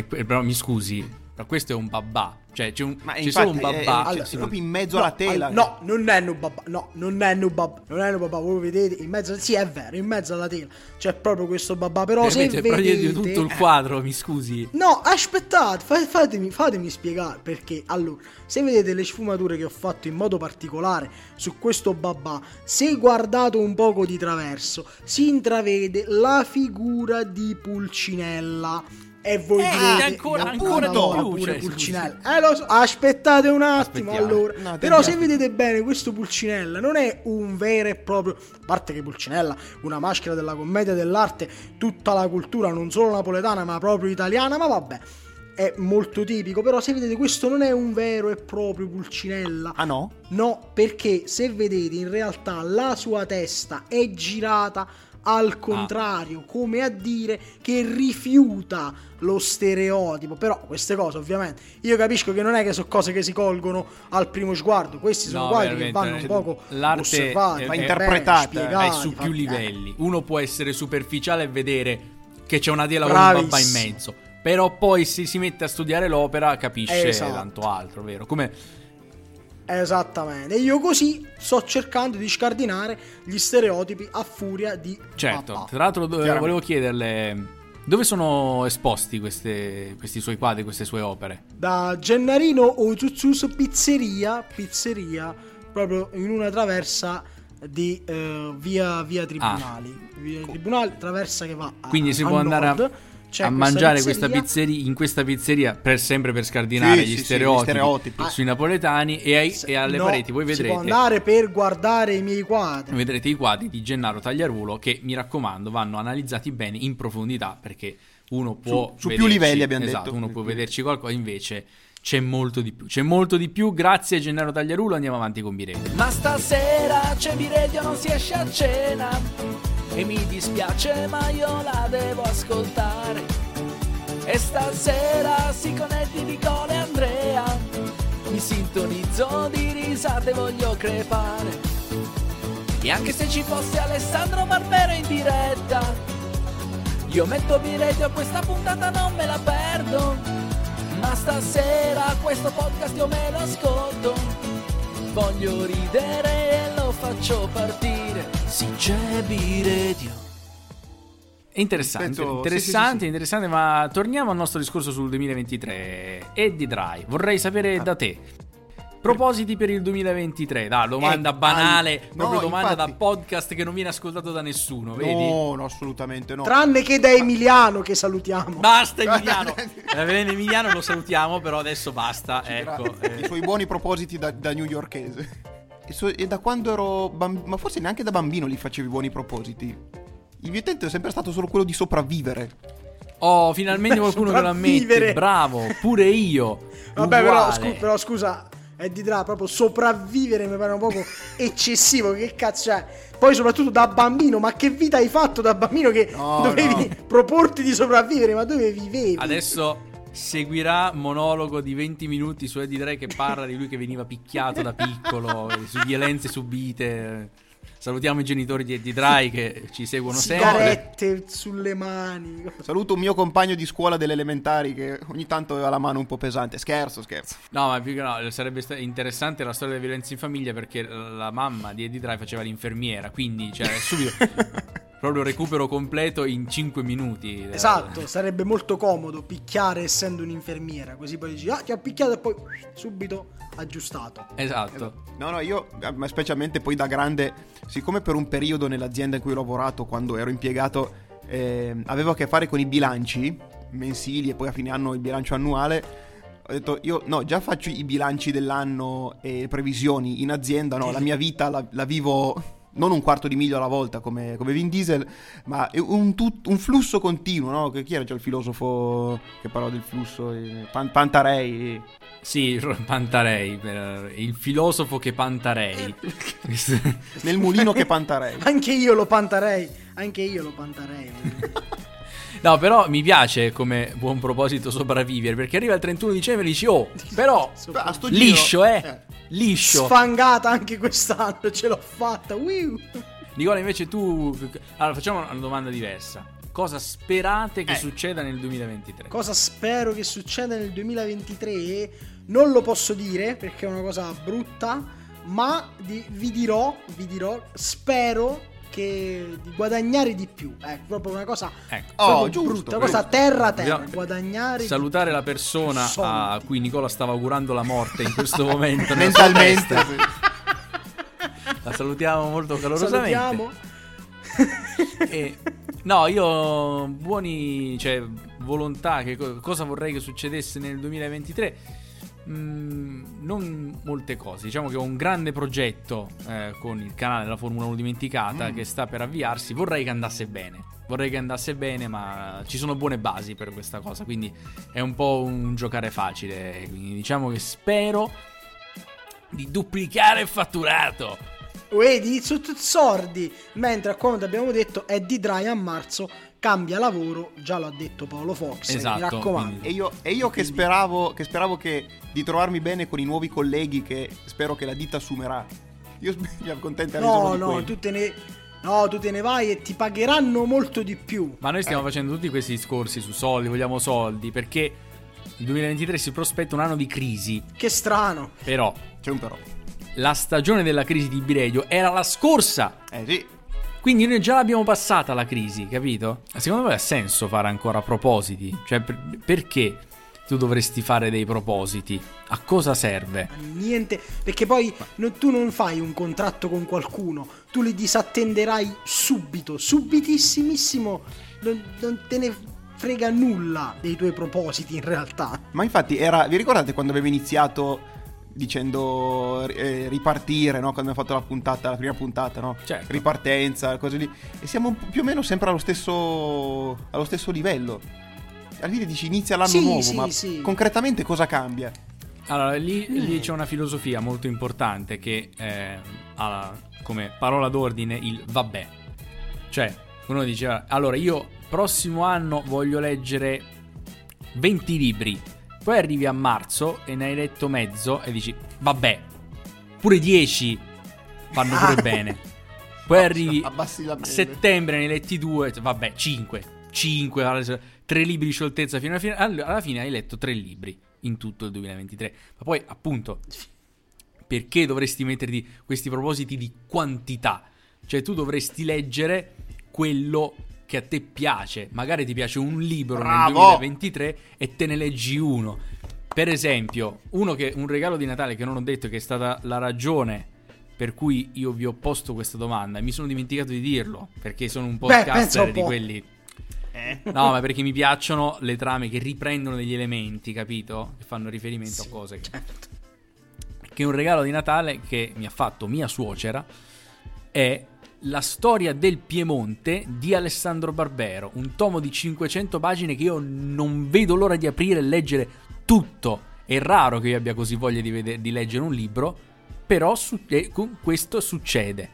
Però mi scusi, Però questo è un babà. Cioè, c'è, un, Ma c'è infatti, solo un è- babà. è- cioè, sì, se non- proprio in mezzo No, alla tela. no, non è un babà. No, non è un babà. Non è un babà. Voi vedete in mezzo. Sì, è vero, in mezzo alla tela c'è proprio questo babà. Però se però io vedete. di tutto il quadro, mi scusi. No, aspettate, fa- fatemi, fatemi spiegare perché. Allora, se vedete le sfumature che ho fatto in modo particolare su questo babà, se guardate un poco di traverso, si intravede la figura di Pulcinella. E voi Eh, direte, ancora- "Ma ancora di più, pure cioè, Pulcinella. Eh, lo so, aspettate un attimo Aspettiamo. allora. No, Però se vedete bene, questo Pulcinella non è un vero e proprio. A parte che Pulcinella, una maschera della commedia dell'arte, tutta la cultura, non solo napoletana, ma proprio italiana, ma vabbè. È molto tipico, però se vedete questo non è un vero e proprio Pulcinella. Ah no? No, perché se vedete in realtà la sua testa è girata al contrario, come a dire che rifiuta lo stereotipo. Però queste cose ovviamente io capisco che non è che sono cose che si colgono al primo sguardo, questi sono No, quadri che vanno un eh, poco l'arte osservati, va bene, interpretata, spiegati, È su più eh. livelli. Uno può essere superficiale e vedere che c'è una tela con un babà in mezzo. Però poi se si mette a studiare l'opera capisce Esatto. tanto altro, vero? Come Esattamente, e io così sto cercando di scardinare gli stereotipi a furia di Certo, papà. tra l'altro Chiaramente. volevo chiederle dove sono esposti queste- questi suoi quadri, queste sue opere? da Gennarino Ozuzus Pizzeria, pizzeria proprio in una traversa di eh, via, via Tribunali. Via Tribunali, traversa che va a, Ah. Quindi si a può andare a. C'è a questa mangiare questa pizzeria. in questa pizzeria per sempre per scardinare Sì, gli, sì, sì, gli stereotipi stereotipi. sui napoletani e, ai- e alle No, pareti voi Si può vedrete andare per guardare i miei quadri. vedrete i quadri di Gennaro Tagliarulo che mi raccomando vanno analizzati bene in profondità perché uno può su più livelli abbiamo esatto, detto. uno può vederci qualcosa invece c'è molto di più c'è molto di più grazie a Gennaro Tagliarulo andiamo avanti con Birelli Ma stasera c'è Biredio, non si esce a cena. E mi dispiace, ma io la devo ascoltare. E stasera si connetti Nicole e Andrea. Mi sintonizzo di risate, voglio crepare. E anche se ci fosse Alessandro Barbero in diretta, io metto Biredio a questa puntata, non me la perdo. Ma stasera questo podcast io me lo ascolto. Voglio ridere e lo faccio partire. Sì, c'è Biredio. È interessante, Penso- interessante, sì, sì, sì. interessante, ma torniamo al nostro discorso sul 2023. Eddie Dry, vorrei sapere Ah. da te. Propositi per il 2023, da domanda Eh, banale, al- proprio no, domanda infatti. da podcast che non viene ascoltato da nessuno, vedi? No, no, assolutamente no. Tranne che da Emiliano che salutiamo. Basta Emiliano. Va bene Emiliano lo salutiamo, però adesso basta, ecco. I eh. suoi buoni propositi da, da newyorkese. E, so- e da quando ero bambino, ma forse neanche da bambino li facevi buoni propositi. Il mio intento è sempre stato solo quello di sopravvivere. Oh, finalmente qualcuno che lo ammette. Bravo, pure io. Vabbè, però, scu- però scusa, Eddie Dra, proprio sopravvivere mi pare un poco eccessivo. Che cazzo è? Poi, soprattutto da bambino, ma che vita hai fatto da bambino che No, dovevi no. proporti di sopravvivere? Ma dove vivevi? Adesso seguirà monologo di 20 minuti su Eddie Dre che parla di lui che veniva picchiato da piccolo, eh, su violenze subite. Salutiamo i genitori di Eddie Dry che ci seguono sempre. Sigarette sulle mani. Saluto un mio compagno di scuola delle elementari che ogni tanto aveva la mano un po' pesante. Scherzo, scherzo. No, ma più che no, sarebbe interessante la storia delle violenze in famiglia perché la mamma di Eddie Dry faceva l'infermiera, quindi cioè, subito proprio recupero completo in 5 minuti. Esatto, sarebbe molto comodo picchiare essendo un'infermiera. Così poi dici, ah, ti ha picchiato e poi subito aggiustato. Esatto. No, no, io, ma specialmente poi da grande, siccome per un periodo nell'azienda in cui ho lavorato, quando ero impiegato, eh, avevo a che fare con i bilanci mensili e poi a fine anno il bilancio annuale, ho detto io no, già faccio i bilanci dell'anno e le previsioni in azienda, no, la mia vita la, la vivo non un quarto di miglio alla volta come, come Vin Diesel, ma è un, tut- un flusso continuo, no? Che- Chi era già il filosofo che parlò del flusso? Eh, Pan- Pantarei. Sì, Pantarei, il filosofo che Pantarei. Nel mulino che Pantarei. Anche io lo pantarei. Anche io lo pantarei. No, però mi piace come buon proposito sopravvivere perché arriva il 31 dicembre e dici "Oh, però liscio, eh. Liscio". Sfangata anche quest'anno, ce l'ho fatta. Wiu. Nicola, invece tu allora facciamo una domanda diversa. cosa sperate che Eh. succeda nel 2023? Cosa spero che succeda nel 2023? Non lo posso dire perché è una cosa brutta, ma vi dirò, vi dirò, spero che di guadagnare di più. Ecco, proprio una cosa Ecco. Oh, giusto, brutta, una cosa terra terra, Dobbiamo guadagnare Salutare la persona a soldi. cui Nicola stava augurando la morte in questo momento. Mentalmente. sì. La salutiamo molto calorosamente. Salutiamo. E- no, io buoni, cioè, volontà, che co- cosa vorrei che succedesse nel 2023? Mm, non molte cose. Diciamo che ho un grande progetto eh, con il canale della Formula 1 dimenticata che sta per avviarsi. Vorrei che andasse bene. Vorrei che andasse bene, ma ci sono buone basi per questa cosa. Quindi è un po' un giocare facile. Quindi diciamo che spero di duplicare il fatturato. Sono tutti sordi. Mentre, come abbiamo detto, Eddie Dry a marzo cambia lavoro. Già l'ha detto Paolo Fox. Esatto, Mi raccomando. E io, e io che, speravo, che speravo che di trovarmi bene con i nuovi colleghi che spero che la ditta assumerà. Io mi accontenterei No, di no, quello. tu te ne. No, tu te ne vai e ti pagheranno molto di più. Ma noi Eh. stiamo facendo tutti questi discorsi su soldi, vogliamo soldi, perché il 2023 si prospetta un anno di crisi. Che strano. Però C'è un però. la stagione della crisi di Biredio era la scorsa. Eh sì. Quindi noi già l'abbiamo passata la crisi, capito? Secondo me ha senso fare ancora propositi. Cioè, per- perché tu dovresti fare dei propositi? A cosa serve? Niente, perché poi no- tu non fai un contratto con qualcuno, tu li disattenderai subito, subitissimissimo, non, non te ne frega nulla dei tuoi propositi in realtà. Ma infatti era. Vi ricordate quando avevo iniziato dicendo eh, ripartire, no? Quando abbiamo fatto la puntata, la prima puntata, no? Certo. Ripartenza, cose lì. E siamo più o meno sempre allo stesso. allo stesso livello. Alla fine dici inizia l'anno Sì, nuovo, sì, ma sì. concretamente cosa cambia? Allora, lì, Mm. lì c'è una filosofia molto importante che eh, ha come parola d'ordine il vabbè. Cioè, uno diceva, allora io prossimo anno voglio leggere 20 libri, poi arrivi a marzo e ne hai letto mezzo e dici, vabbè, pure 10 vanno pure bene. Poi arrivi Abbassi la a settembre ne hai letti due, vabbè, 5, 5, 3 libri di scioltezza fino alla fine. All- Alla fine hai letto 3 libri in tutto il 2023. Ma poi, appunto, perché dovresti metterti questi propositi di quantità? Cioè, tu dovresti leggere quello che a te piace. Magari ti piace un libro nel Bravo! 2023 e te ne leggi uno. Per esempio, uno che, un regalo di Natale che non ho detto che è stata la ragione per cui io vi ho posto questa domanda e mi sono dimenticato di dirlo perché sono un podcaster un di quelli No, ma perché mi piacciono le trame che riprendono degli elementi, capito? Che fanno riferimento a cose. Che... che un regalo di Natale che mi ha fatto mia suocera è La storia del Piemonte di Alessandro Barbero, un tomo di 500 pagine che io non vedo l'ora di aprire e leggere tutto. È raro che io abbia così voglia di, vede- di leggere un libro, però su- eh, con questo succede.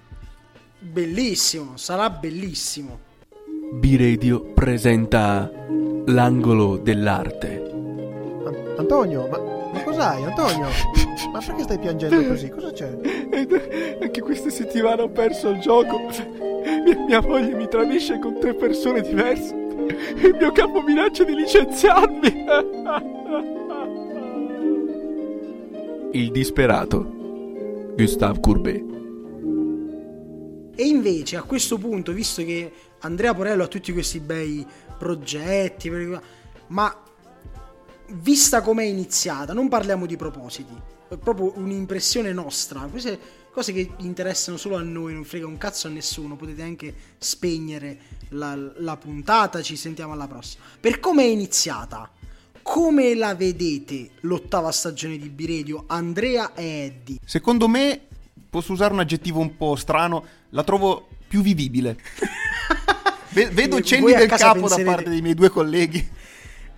Bellissimo, sarà bellissimo. B-Radio presenta l'angolo dell'arte. An- Antonio, ma, ma cos'hai, Antonio? Ma perché stai piangendo così? Cosa c'è? Anche questa settimana ho perso il gioco. Mia, mia moglie mi tradisce con tre persone diverse. Il mio capo minaccia di licenziarmi. Il disperato. Gustave Courbet. E invece a questo punto, visto che Andrea Porello ha tutti questi bei progetti, ma vista com'è iniziata, non parliamo di propositi, proprio un'impressione nostra, queste cose che interessano solo a noi, non frega un cazzo a nessuno, potete anche spegnere la, la puntata, ci sentiamo alla prossima. Per come è iniziata, come la vedete l'ottava stagione di B-Radio, Andrea e Eddie? Secondo me, posso usare un aggettivo un po' strano, la trovo più vivibile. Ve- Vedo cenni del capo da penserete- parte dei miei due colleghi.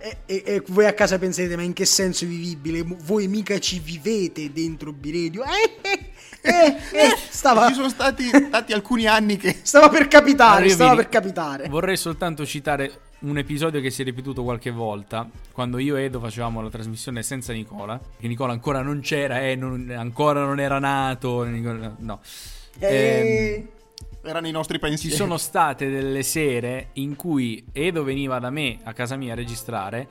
E, e- e voi a casa penserete, ma in che senso vivibile? Mo- Voi mica ci vivete dentro B-Radio? Eh, eh, eh, eh, stava, Ci sono stati, stati alcuni anni che... stava per capitare, stava vi- per capitare. Vorrei soltanto citare un episodio che si è ripetuto qualche volta, quando io e Edo facevamo la trasmissione senza Nicola, che Nicola ancora non c'era, eh, non- ancora non era nato, Nicola- no. Eh, Ehm, Erano i nostri Ci pensieri. sono state delle sere in cui Edo veniva da me a casa mia a registrare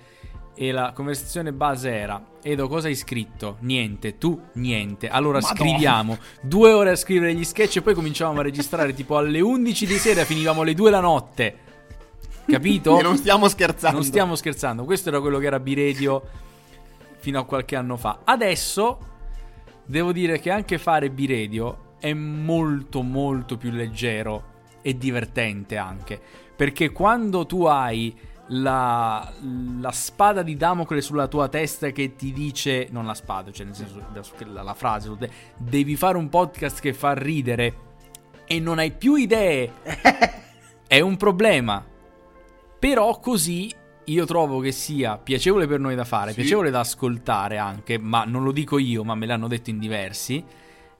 e la conversazione base era Edo cosa hai scritto? Niente, tu niente. Allora Madonna. scriviamo due ore a scrivere gli sketch e poi cominciavamo a registrare tipo alle 11 di sera finivamo alle 2 la notte. Capito? E non stiamo scherzando. Non stiamo scherzando, questo era quello che era B-Radio fino a qualche anno fa. Adesso devo dire che anche fare B-Radio è molto molto più leggero e divertente anche, perché quando tu hai la, la spada di Damocle sulla tua testa che ti dice, non la spada, cioè nel senso la, la frase, devi fare un podcast che fa ridere e non hai più idee, è un problema. Però così io trovo che sia piacevole per noi da fare, Sì. piacevole da ascoltare anche, ma non lo dico io, ma me l'hanno detto in diversi,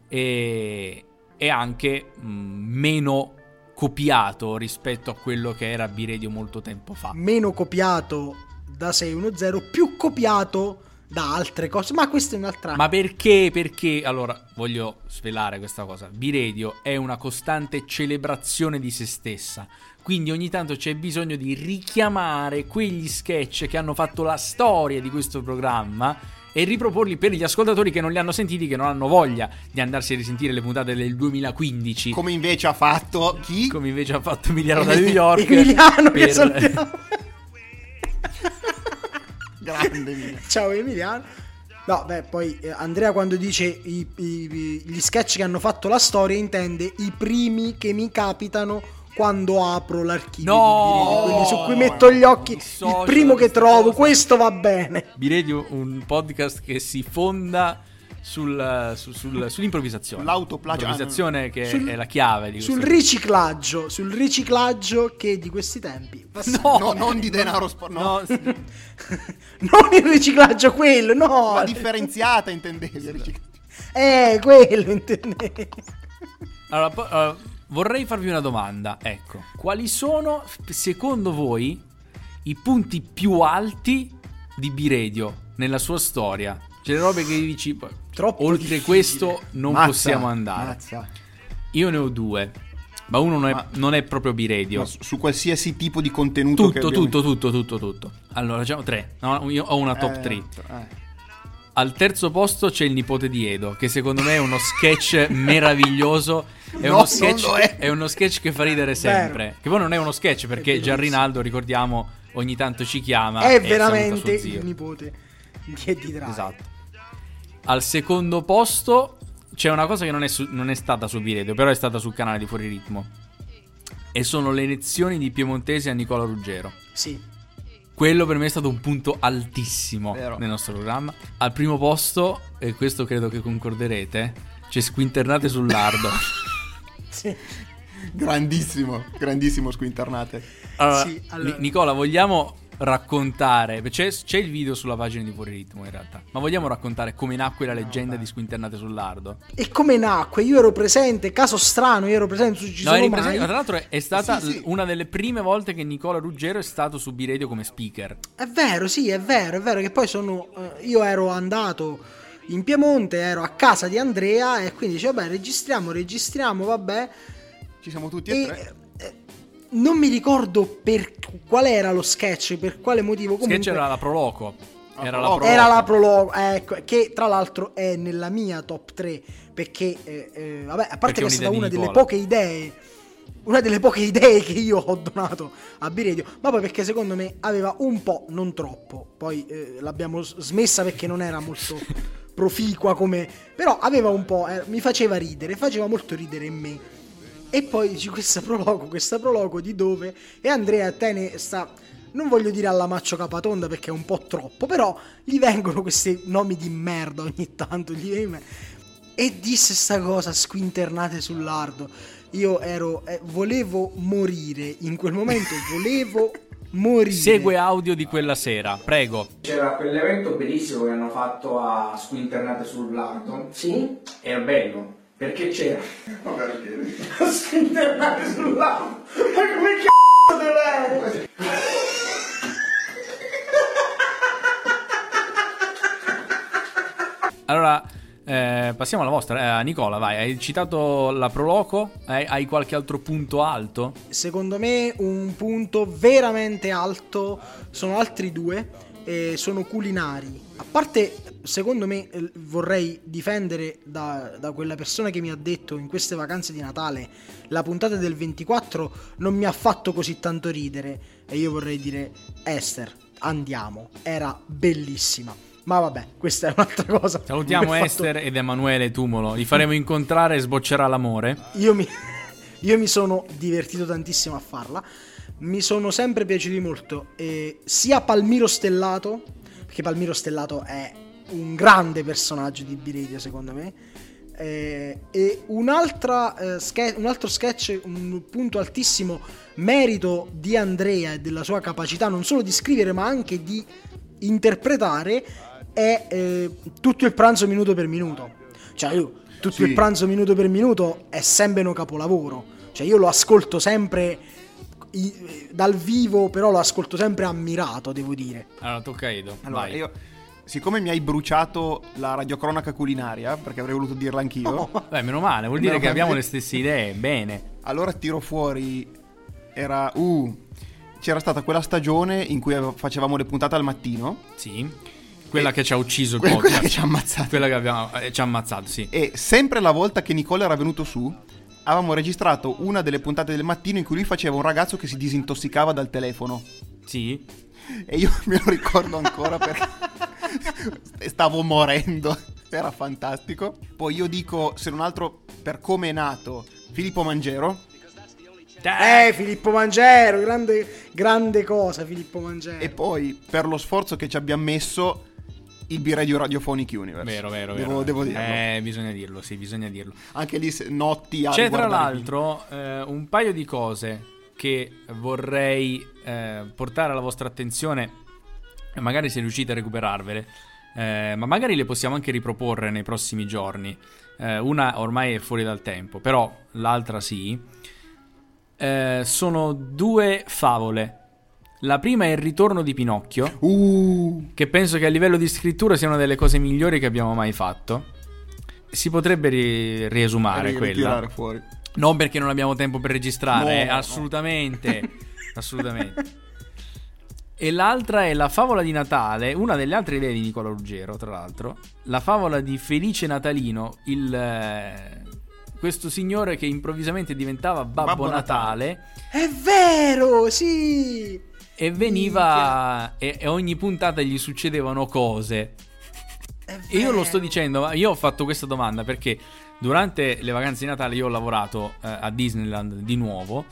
e, e anche mh, meno copiato rispetto a quello che era B-Radio molto tempo fa. Meno copiato da 610, più copiato da altre cose. Ma questa è un'altra. Ma perché? Perché, allora, voglio svelare questa cosa. B-Radio è una costante celebrazione di se stessa. Quindi ogni tanto c'è bisogno di richiamare quegli sketch che hanno fatto la storia di questo programma e riproporli per gli ascoltatori che non li hanno sentiti, che non hanno voglia di andarsi a risentire le puntate del 2015. Come invece ha fatto chi? come invece ha fatto Emiliano da New York. Emiliano che per- salutiamo. Grande mia. Ciao Emiliano. No, beh, poi eh, Andrea quando dice i- i- gli sketch che hanno fatto la storia intende i primi che mi capitano quando apro l'archivio No! di Birelli, su cui metto gli occhi, il primo che trovo, cosa. questo va bene. B-Radio, un podcast che si fonda sul- su- sul- sull'improvvisazione. L'improvvisazione che Sul- è la chiave di Sul riciclaggio, sul riciclaggio che di questi tempi No, No, non di denaro sport, no. no, non il riciclaggio quello, no. Ma differenziata intendevi. Eh, quello intendevo. Allora, po- allora, vorrei farvi una domanda. Ecco, quali sono, secondo voi, i punti più alti di B-Radio nella sua storia? C'è le robe che dici, "Poi, Troppo oltre difficile. questo non Mazza, possiamo andare. mazza. Io ne ho due, ma uno non è, Ma- non è proprio B-Radio. Su, su qualsiasi tipo di contenuto Tutto, abbiamo- tutto, tutto, tutto, tutto. Allora, facciamo tre. No, io ho una top Eh, 3. eh. Al terzo posto c'è il nipote di Edo, che secondo me è uno sketch meraviglioso. È, No, uno sketch, è. è uno sketch che fa ridere sempre. Che poi non è uno sketch perché bellissimo. Gianrinaldo, ricordiamo, ogni tanto ci chiama. È veramente il nipote di Eddie Drive. Esatto. Al secondo posto c'è una cosa che non è, su- non è stata su Biredio, però è stata sul canale di Fuori Ritmo. E sono le lezioni di piemontese a Nicola Ruggero. Sì. Quello per me è stato un punto altissimo Vero. nel nostro programma. Al primo posto, e questo credo che concorderete, c'è Squinternate sul lardo. sì. Grandissimo, grandissimo squinternate. Allora, Sì, allora- Ni- Nicola, vogliamo raccontare? C'è, c'è il video sulla pagina di Fuori Ritmo in realtà, ma vogliamo raccontare come nacque la leggenda di Squinternate sul lardo? E come nacque? Io ero presente, caso strano, io ero presente su Ci No, sono eri mai. presente- tra l'altro è, è stata Sì, sì. una delle prime volte che Nicola Ruggero è stato su B-Radio come speaker. È vero, sì, è vero, è vero che poi sono eh, io ero andato in Piemonte, ero a casa di Andrea e quindi dice vabbè, registriamo, registriamo, vabbè. Ci siamo tutti e E tre. Non mi ricordo per qual era lo sketch, per quale motivo comunque Sketch era la Proloco. Era la Proloco. Proloco. Era la prologo, ecco, che tra l'altro è nella mia top 3 perché, eh, eh, vabbè, a parte Perché che è stata una delle poche idee, una delle poche idee che io ho donato a Biredio, ma poi perché secondo me aveva un po', non troppo, poi eh, l'abbiamo smessa perché non era molto proficua come, però aveva un po', eh, mi faceva ridere, faceva molto ridere me. E poi dici questa prologo, questa prologo di dove? E Andrea te ne sta, non voglio dire alla Maccio Capatonda perché è un po' troppo, però gli vengono questi nomi di merda ogni tanto. Gli viene- E disse sta cosa, squinternate sul lardo. Io ero, eh, volevo morire, in quel momento volevo morire. Segue audio di quella sera, prego. C'era quell'evento bellissimo che hanno fatto a Squinternate sul lardo. Sì? Era bello, perché c'era. Squinternate sul lardo! Ma come c***o deve Allora, Eh, passiamo alla vostra. Eh, Nicola, vai. Hai citato la Proloco? Hai, hai qualche altro punto alto? Secondo me un punto veramente alto sono altri due, e sono culinari. A parte, secondo me, eh, vorrei difendere da, da quella persona che mi ha detto in queste vacanze di Natale la puntata del 24 non mi ha fatto così tanto ridere. E io vorrei dire, Esther, andiamo, era bellissima. Ma vabbè, questa è un'altra cosa. Salutiamo fatto- Esther ed Emanuele Tumolo. Li faremo incontrare e sboccerà l'amore. Io mi, io mi sono divertito tantissimo a farla. Mi sono sempre piaciuti molto eh, sia Palmiro Stellato, perché Palmiro Stellato è un grande personaggio di B-Radio secondo me. eh, e un'altra, eh, ske- un altro sketch, un punto altissimo merito di Andrea e della sua capacità non solo di scrivere ma anche di interpretare è eh, tutto il pranzo minuto per minuto. Cioè, io, tutto Sì. il pranzo minuto per minuto è sempre un capolavoro. Cioè, io lo ascolto sempre dal vivo, però lo ascolto sempre ammirato, devo dire. Allora, tocca a Edo. Allora, vai. io, siccome mi hai bruciato la radiocronaca culinaria, perché avrei voluto dirla anch'io, Beh, meno male, vuol dire Meno che male. abbiamo le stesse idee. Bene. allora tiro fuori. Era. Uh, c'era stata quella stagione in cui facevamo le puntate al mattino. Sì. Quella E- che ci ha ucciso il Quella, quella podcast. che ci ha ammazzato. Quella che abbiamo, eh, ci ha ammazzato, sì. E sempre la volta che Nicola era venuto su, avevamo registrato una delle puntate del mattino in cui lui faceva un ragazzo che si disintossicava dal telefono. Sì. E io me lo ricordo ancora perché stavo morendo. Era fantastico. Poi io dico, se non altro, per come è nato Filippo Mangero. Eh, Filippo Mangero, grande, grande cosa, Filippo Mangero. E poi, per lo sforzo che ci abbiamo messo, il B-Radio Radiophonic Universe. Vero, vero, Devo, vero. devo dirlo. Eh, bisogna dirlo, sì, bisogna dirlo. Anche lì notti a C'è tra l'altro eh, un paio di cose che vorrei eh, portare alla vostra attenzione magari se riuscite a recuperarvele, eh, ma magari le possiamo anche riproporre nei prossimi giorni. Eh, una ormai è fuori dal tempo, però l'altra sì. Eh, sono due favole. La prima è il ritorno di Pinocchio, Uh, che penso che a livello di scrittura sia una delle cose migliori che abbiamo mai fatto. Si potrebbe ri- riesumare ri- quella. fuori. Non perché non abbiamo tempo per registrare, No, eh, assolutamente. assolutamente. E l'altra è la favola di Natale, una delle altre idee di Nicola Ruggero, tra l'altro. La favola di Felice Natalino, il, eh, questo signore che improvvisamente diventava Babbo, Babbo Natale, È vero, sì! E veniva e, e ogni puntata gli succedevano cose. E io lo sto dicendo, ma io ho fatto questa domanda perché durante le vacanze di Natale io ho lavorato eh, a Disneyland di nuovo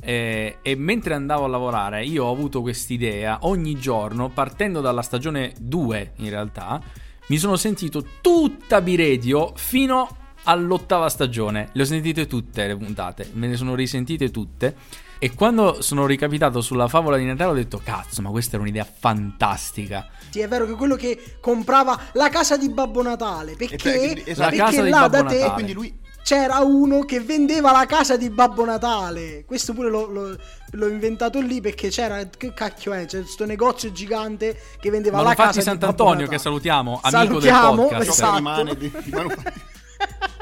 eh, e mentre andavo a lavorare io ho avuto quest'idea ogni giorno, partendo dalla stagione 2 in realtà, mi sono sentito tutta B-Radio fino all'ottava stagione. Le ho sentite tutte le puntate, me ne sono risentite tutte. E quando sono ricapitato sulla favola di Natale ho detto, cazzo, ma questa era un'idea fantastica. Sì, è vero che quello che comprava la casa di Babbo Natale. Perché, esatto. La perché di là Babbo da te Natale. Quindi lui c'era uno che vendeva la casa di Babbo Natale. Questo pure l'ho, l'ho- l'ho inventato lì perché c'era. Che cacchio è? C'è questo negozio gigante che vendeva la Manufatti casa di Babbo Sant'Antonio, Natale. che salutiamo, amico Salutiamo, del podcast. esatto. rimane di, di manufatti.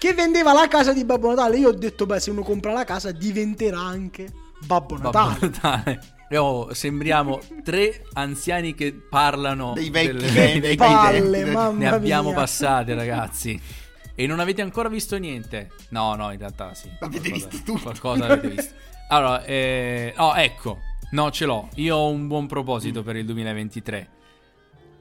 che vendeva la casa di Babbo Natale. Io ho detto, beh, se uno compra la casa diventerà anche Babbo Babbo Natale. Natale. E oh, sembriamo tre anziani che parlano Dei vecchi delle- dei- dei- Palle, mamma ne abbiamo mia. passate, ragazzi. E non avete ancora visto niente? No, no, in realtà sì. Avete Qualcosa- visto tutto. Qualcosa avete visto. Allora, eh, oh, ecco. No, ce l'ho. Io ho un buon proposito per il 2023.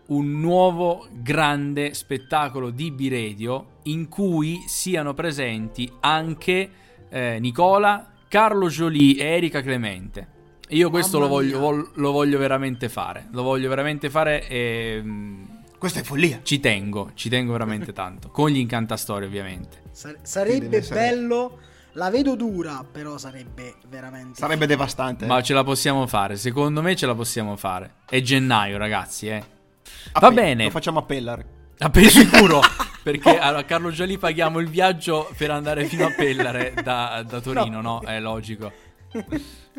Un nuovo grande spettacolo di B-Radio in cui siano presenti anche eh, Nicola, Carlo Jolie e Erika Clemente. Io questo lo voglio, lo voglio veramente fare. Lo voglio veramente fare e mm, Questa è follia. ci tengo, ci tengo veramente tanto. Con gli incantastorie, ovviamente. Sare- sarebbe bello. La vedo dura, però sarebbe veramente. Sarebbe devastante. Ma ce la possiamo fare, secondo me ce la possiamo fare. È gennaio, ragazzi, eh. Va bene. Lo facciamo appellare. A per sicuro. Perché allora, a Carlo Gialli paghiamo il viaggio per andare fino a Pellare da, da Torino, no. No. È logico.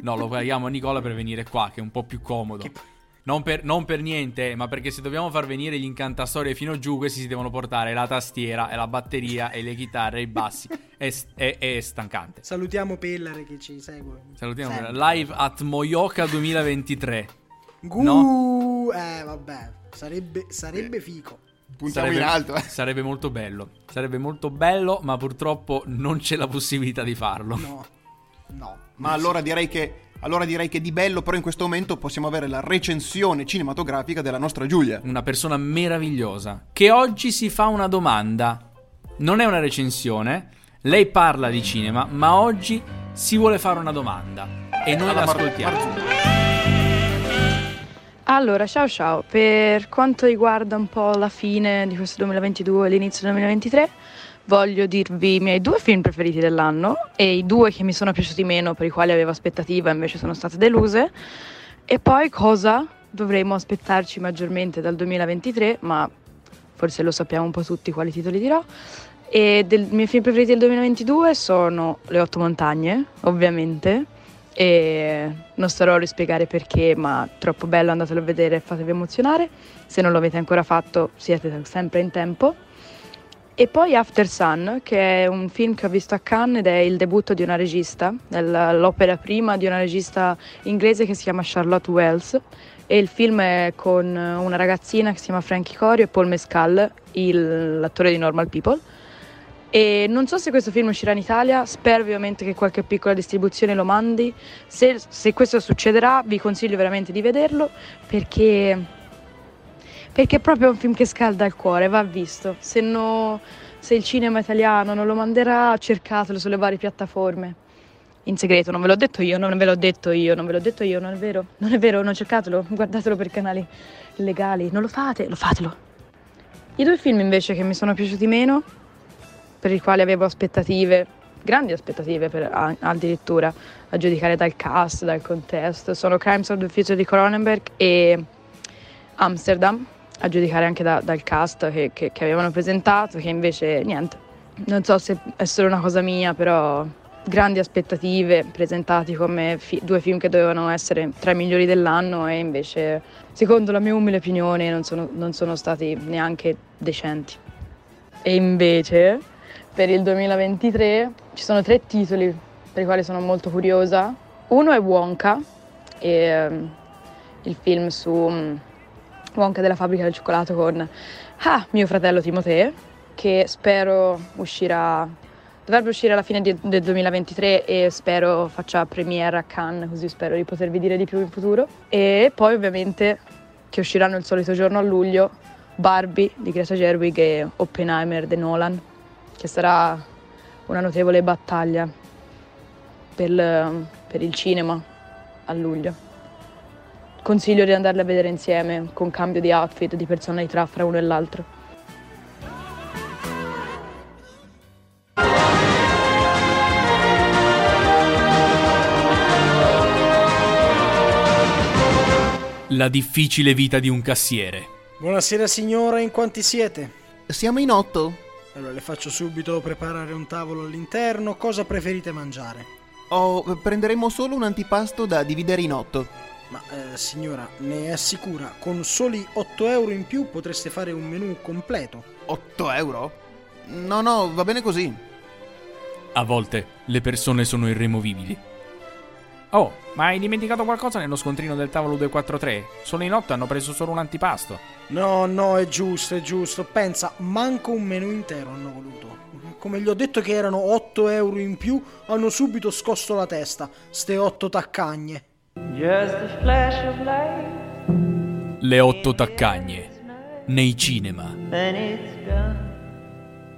No, lo paghiamo a Nicola per venire qua, che è un po' più comodo. Che, Non per, non per niente, ma perché se dobbiamo far venire gli incantastorie fino giù, questi si devono portare la tastiera e la batteria e le chitarre e i bassi. È, è- è stancante. Salutiamo Pellare che ci segue. Salutiamo Sempre. live at Moyoka 2023. Gu- No. Eh, vabbè, sarebbe, sarebbe fico. Puntiamo Sarebbe, in alto, eh. sarebbe molto bello. Sarebbe molto bello, ma purtroppo non c'è la possibilità di farlo. No, no. Ma allora direi che allora direi che di bello però in questo momento possiamo avere la recensione cinematografica della nostra Giulia. Una persona meravigliosa che oggi si fa una domanda. Non è una recensione. Lei parla di cinema, ma oggi si vuole fare una domanda. E noi Alla Mar- l'ascoltiamo. Allora, ciao ciao, per quanto riguarda un po' la fine di questo 2022 e l'inizio del 2023, voglio dirvi i miei due film preferiti dell'anno e i due che mi sono piaciuti meno, per i quali avevo aspettativa e invece sono state deluse, e poi cosa dovremmo aspettarci maggiormente dal 2023, ma forse lo sappiamo un po' tutti quali titoli dirò. E dei miei film preferiti del 2022 sono Le Otto Montagne, ovviamente, e non starò a rispiegare perché, ma troppo bello, andatelo a vedere e fatevi emozionare. Se non lo avete ancora fatto, siete sempre in tempo. E poi After Sun, che è un film che ho visto a Cannes ed è il debutto di una regista, l'opera prima di una regista inglese che si chiama Charlotte Wells. E il film è con una ragazzina che si chiama Frankie Corio e Paul Mescal, il- l'attore di Normal People. E non so se questo film uscirà in Italia, spero ovviamente che qualche piccola distribuzione lo mandi. Se, se questo succederà, vi consiglio veramente di vederlo perché, perché è proprio un film che scalda il cuore, va visto. Se, no- se il cinema italiano non lo manderà, cercatelo sulle varie piattaforme. In segreto, non ve l'ho detto io, non ve l'ho detto io, non ve l'ho detto io, non è vero? Non è vero, non cercatelo, guardatelo per canali legali, non lo fate, lo fatelo. I due film invece che mi sono piaciuti meno per i quali avevo aspettative, grandi aspettative per- a- addirittura, a giudicare dal cast, dal contesto. Sono Crimes of the Future di Cronenberg e Amsterdam, a giudicare anche da- dal cast che, che- che avevano presentato, che invece niente. Non so se è solo una cosa mia, però grandi aspettative presentati come fi- due film che dovevano essere tra i migliori dell'anno e invece, secondo la mia umile opinione, non sono- non sono stati neanche decenti. E invece per il 2023 ci sono tre titoli per i quali sono molto curiosa. Uno è Wonka, e, ehm, il film su mm, Wonka della fabbrica del cioccolato con ah, mio fratello Timoteo, che spero uscirà, dovrebbe uscire alla fine di- del 2023 e spero faccia premiere a Cannes, così spero di potervi dire di più in futuro. E poi ovviamente che usciranno il solito giorno a luglio Barbie di Greta Gerwig e Oppenheimer di Nolan, che sarà una notevole battaglia per, per il cinema a luglio. Consiglio di andarle a vedere insieme con cambio di outfit, di personalità fra uno e l'altro. La difficile vita di un cassiere. Buonasera signora, in quanti siete? Siamo in otto. Allora le faccio subito preparare un tavolo all'interno. Cosa preferite mangiare? Oh, prenderemo solo un antipasto da dividere in otto. Ma eh, signora, ne è sicura? Con soli 8 euro in più potreste fare un menù completo. 8 euro? No, no, va bene così. A volte le persone sono irremovibili. Oh, ma hai dimenticato qualcosa nello scontrino del tavolo 243? Solo in otto hanno preso solo un antipasto. No, no, è giusto, è giusto. Pensa, manco un menù intero hanno voluto. Come gli ho detto che erano 8 euro in più, hanno subito scosso la testa. Ste 8 taccagne. Le otto taccagne. Nei cinema.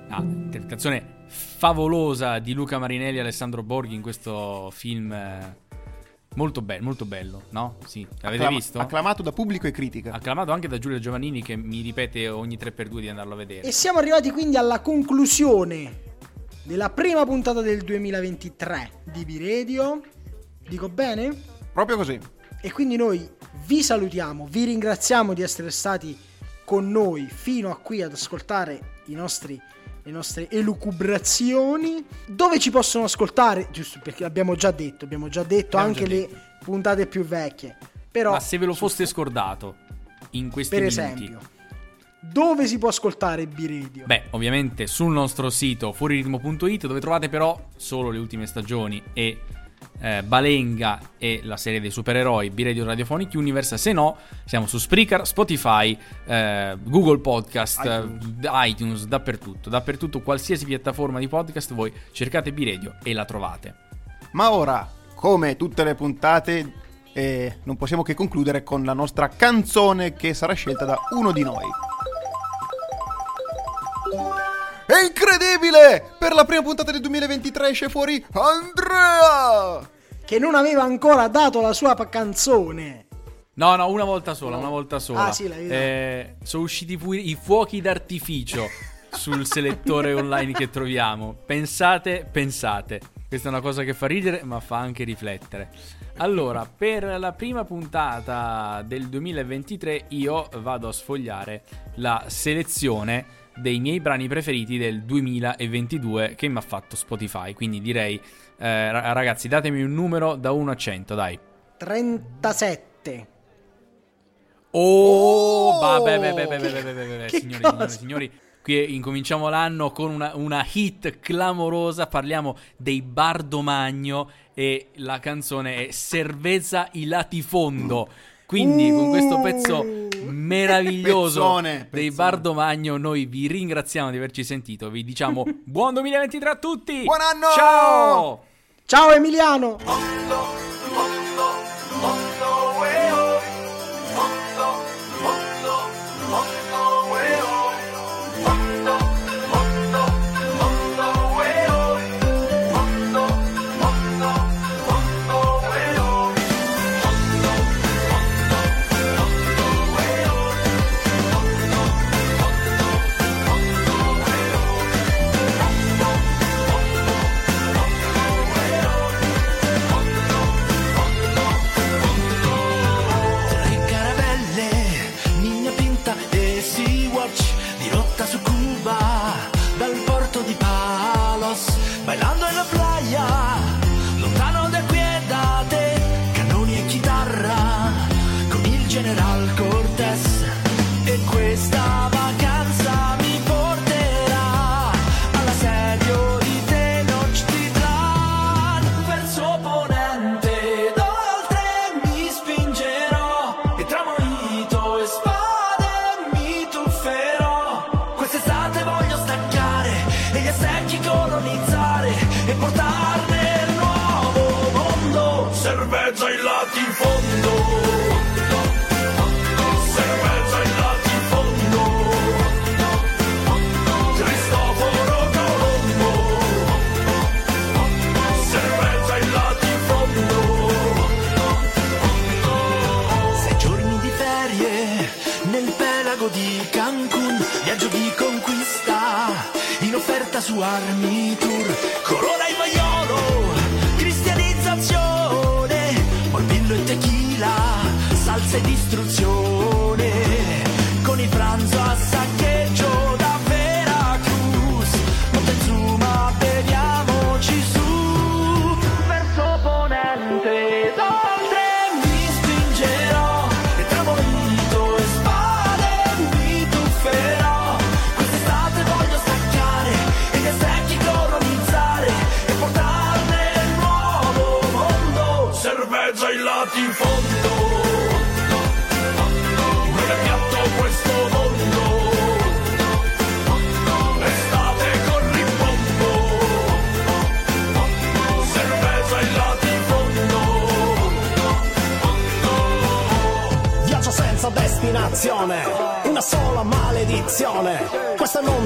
Ah, interpretazione favolosa di Luca Marinelli e Alessandro Borghi in questo film. Molto bello, molto bello, no? Sì, l'avete Acclama- visto? Acclamato da pubblico e critica. Acclamato anche da Giulia Giovannini che mi ripete ogni 3x2 di andarlo a vedere. E siamo arrivati quindi alla conclusione della prima puntata del 2023 di B-Radio. Dico bene? Proprio così. E quindi noi vi salutiamo, vi ringraziamo di essere stati con noi fino a qui ad ascoltare i nostri, le nostre elucubrazioni. Dove ci possono ascoltare? Giusto perché l'abbiamo già detto, abbiamo già detto Abbiamo anche già le puntate più vecchie. Però, Ma se ve lo foste scordato in questi per minuti. esempio, dove si può ascoltare B-Radio? Beh, ovviamente sul nostro sito fuoriritmo.it dove trovate però solo le ultime stagioni e eh, Balenga e la serie dei supereroi B-Radio Radiophonic Universe, se no siamo su Spreaker, Spotify, eh, Google Podcast, iTunes. iTunes, dappertutto, dappertutto, qualsiasi piattaforma di podcast voi cercate B-Radio e la trovate. Ma ora, come tutte le puntate, eh, non possiamo che concludere con la nostra canzone che sarà scelta da uno di noi. È incredibile! Per la prima puntata del 2023 esce fuori Andrea! Che non aveva ancora dato la sua canzone. No, no, una volta sola, una volta sola. Ah, sì, l'hai. Eh, sono usciti pure i fuochi d'artificio sul selettore online che troviamo. Pensate, pensate. Questa è una cosa che fa ridere, ma fa anche riflettere. Allora, per la prima puntata del 2023 io vado a sfogliare la selezione dei miei brani preferiti del 2022 che mi ha fatto Spotify. Quindi direi, eh, ragazzi, datemi un numero da 1 a 100, dai. 37. Oh, vabbè, vabbè, vabbè, vabbè, signori, signori. Qui incominciamo l'anno con una, una hit clamorosa, parliamo dei Bardomagno e la canzone è Servezza i latifondo. Mm quindi con questo pezzo meraviglioso Pezzone, dei pezzone. Bardomagno noi vi ringraziamo di averci sentito, vi diciamo buon 2023 a tutti! Buon anno! Ciao! Ciao Emiliano! Tre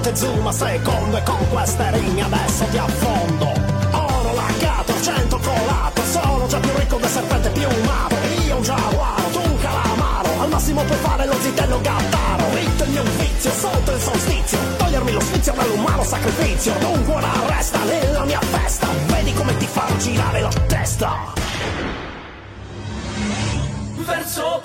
Montezuma secondo e con queste rime adesso ti affondo. Oro laccato, argento colato, sono già più ricco del serpente piumato. Io un giaguaro, tu un calamaro, al massimo puoi fare lo zitello gattaro. Ritto il mio vizio, sotto il solstizio, togliermi lo sfizio dall'umano sacrificio. Dunque ora resta nella mia festa, vedi come ti fa girare la testa. Verso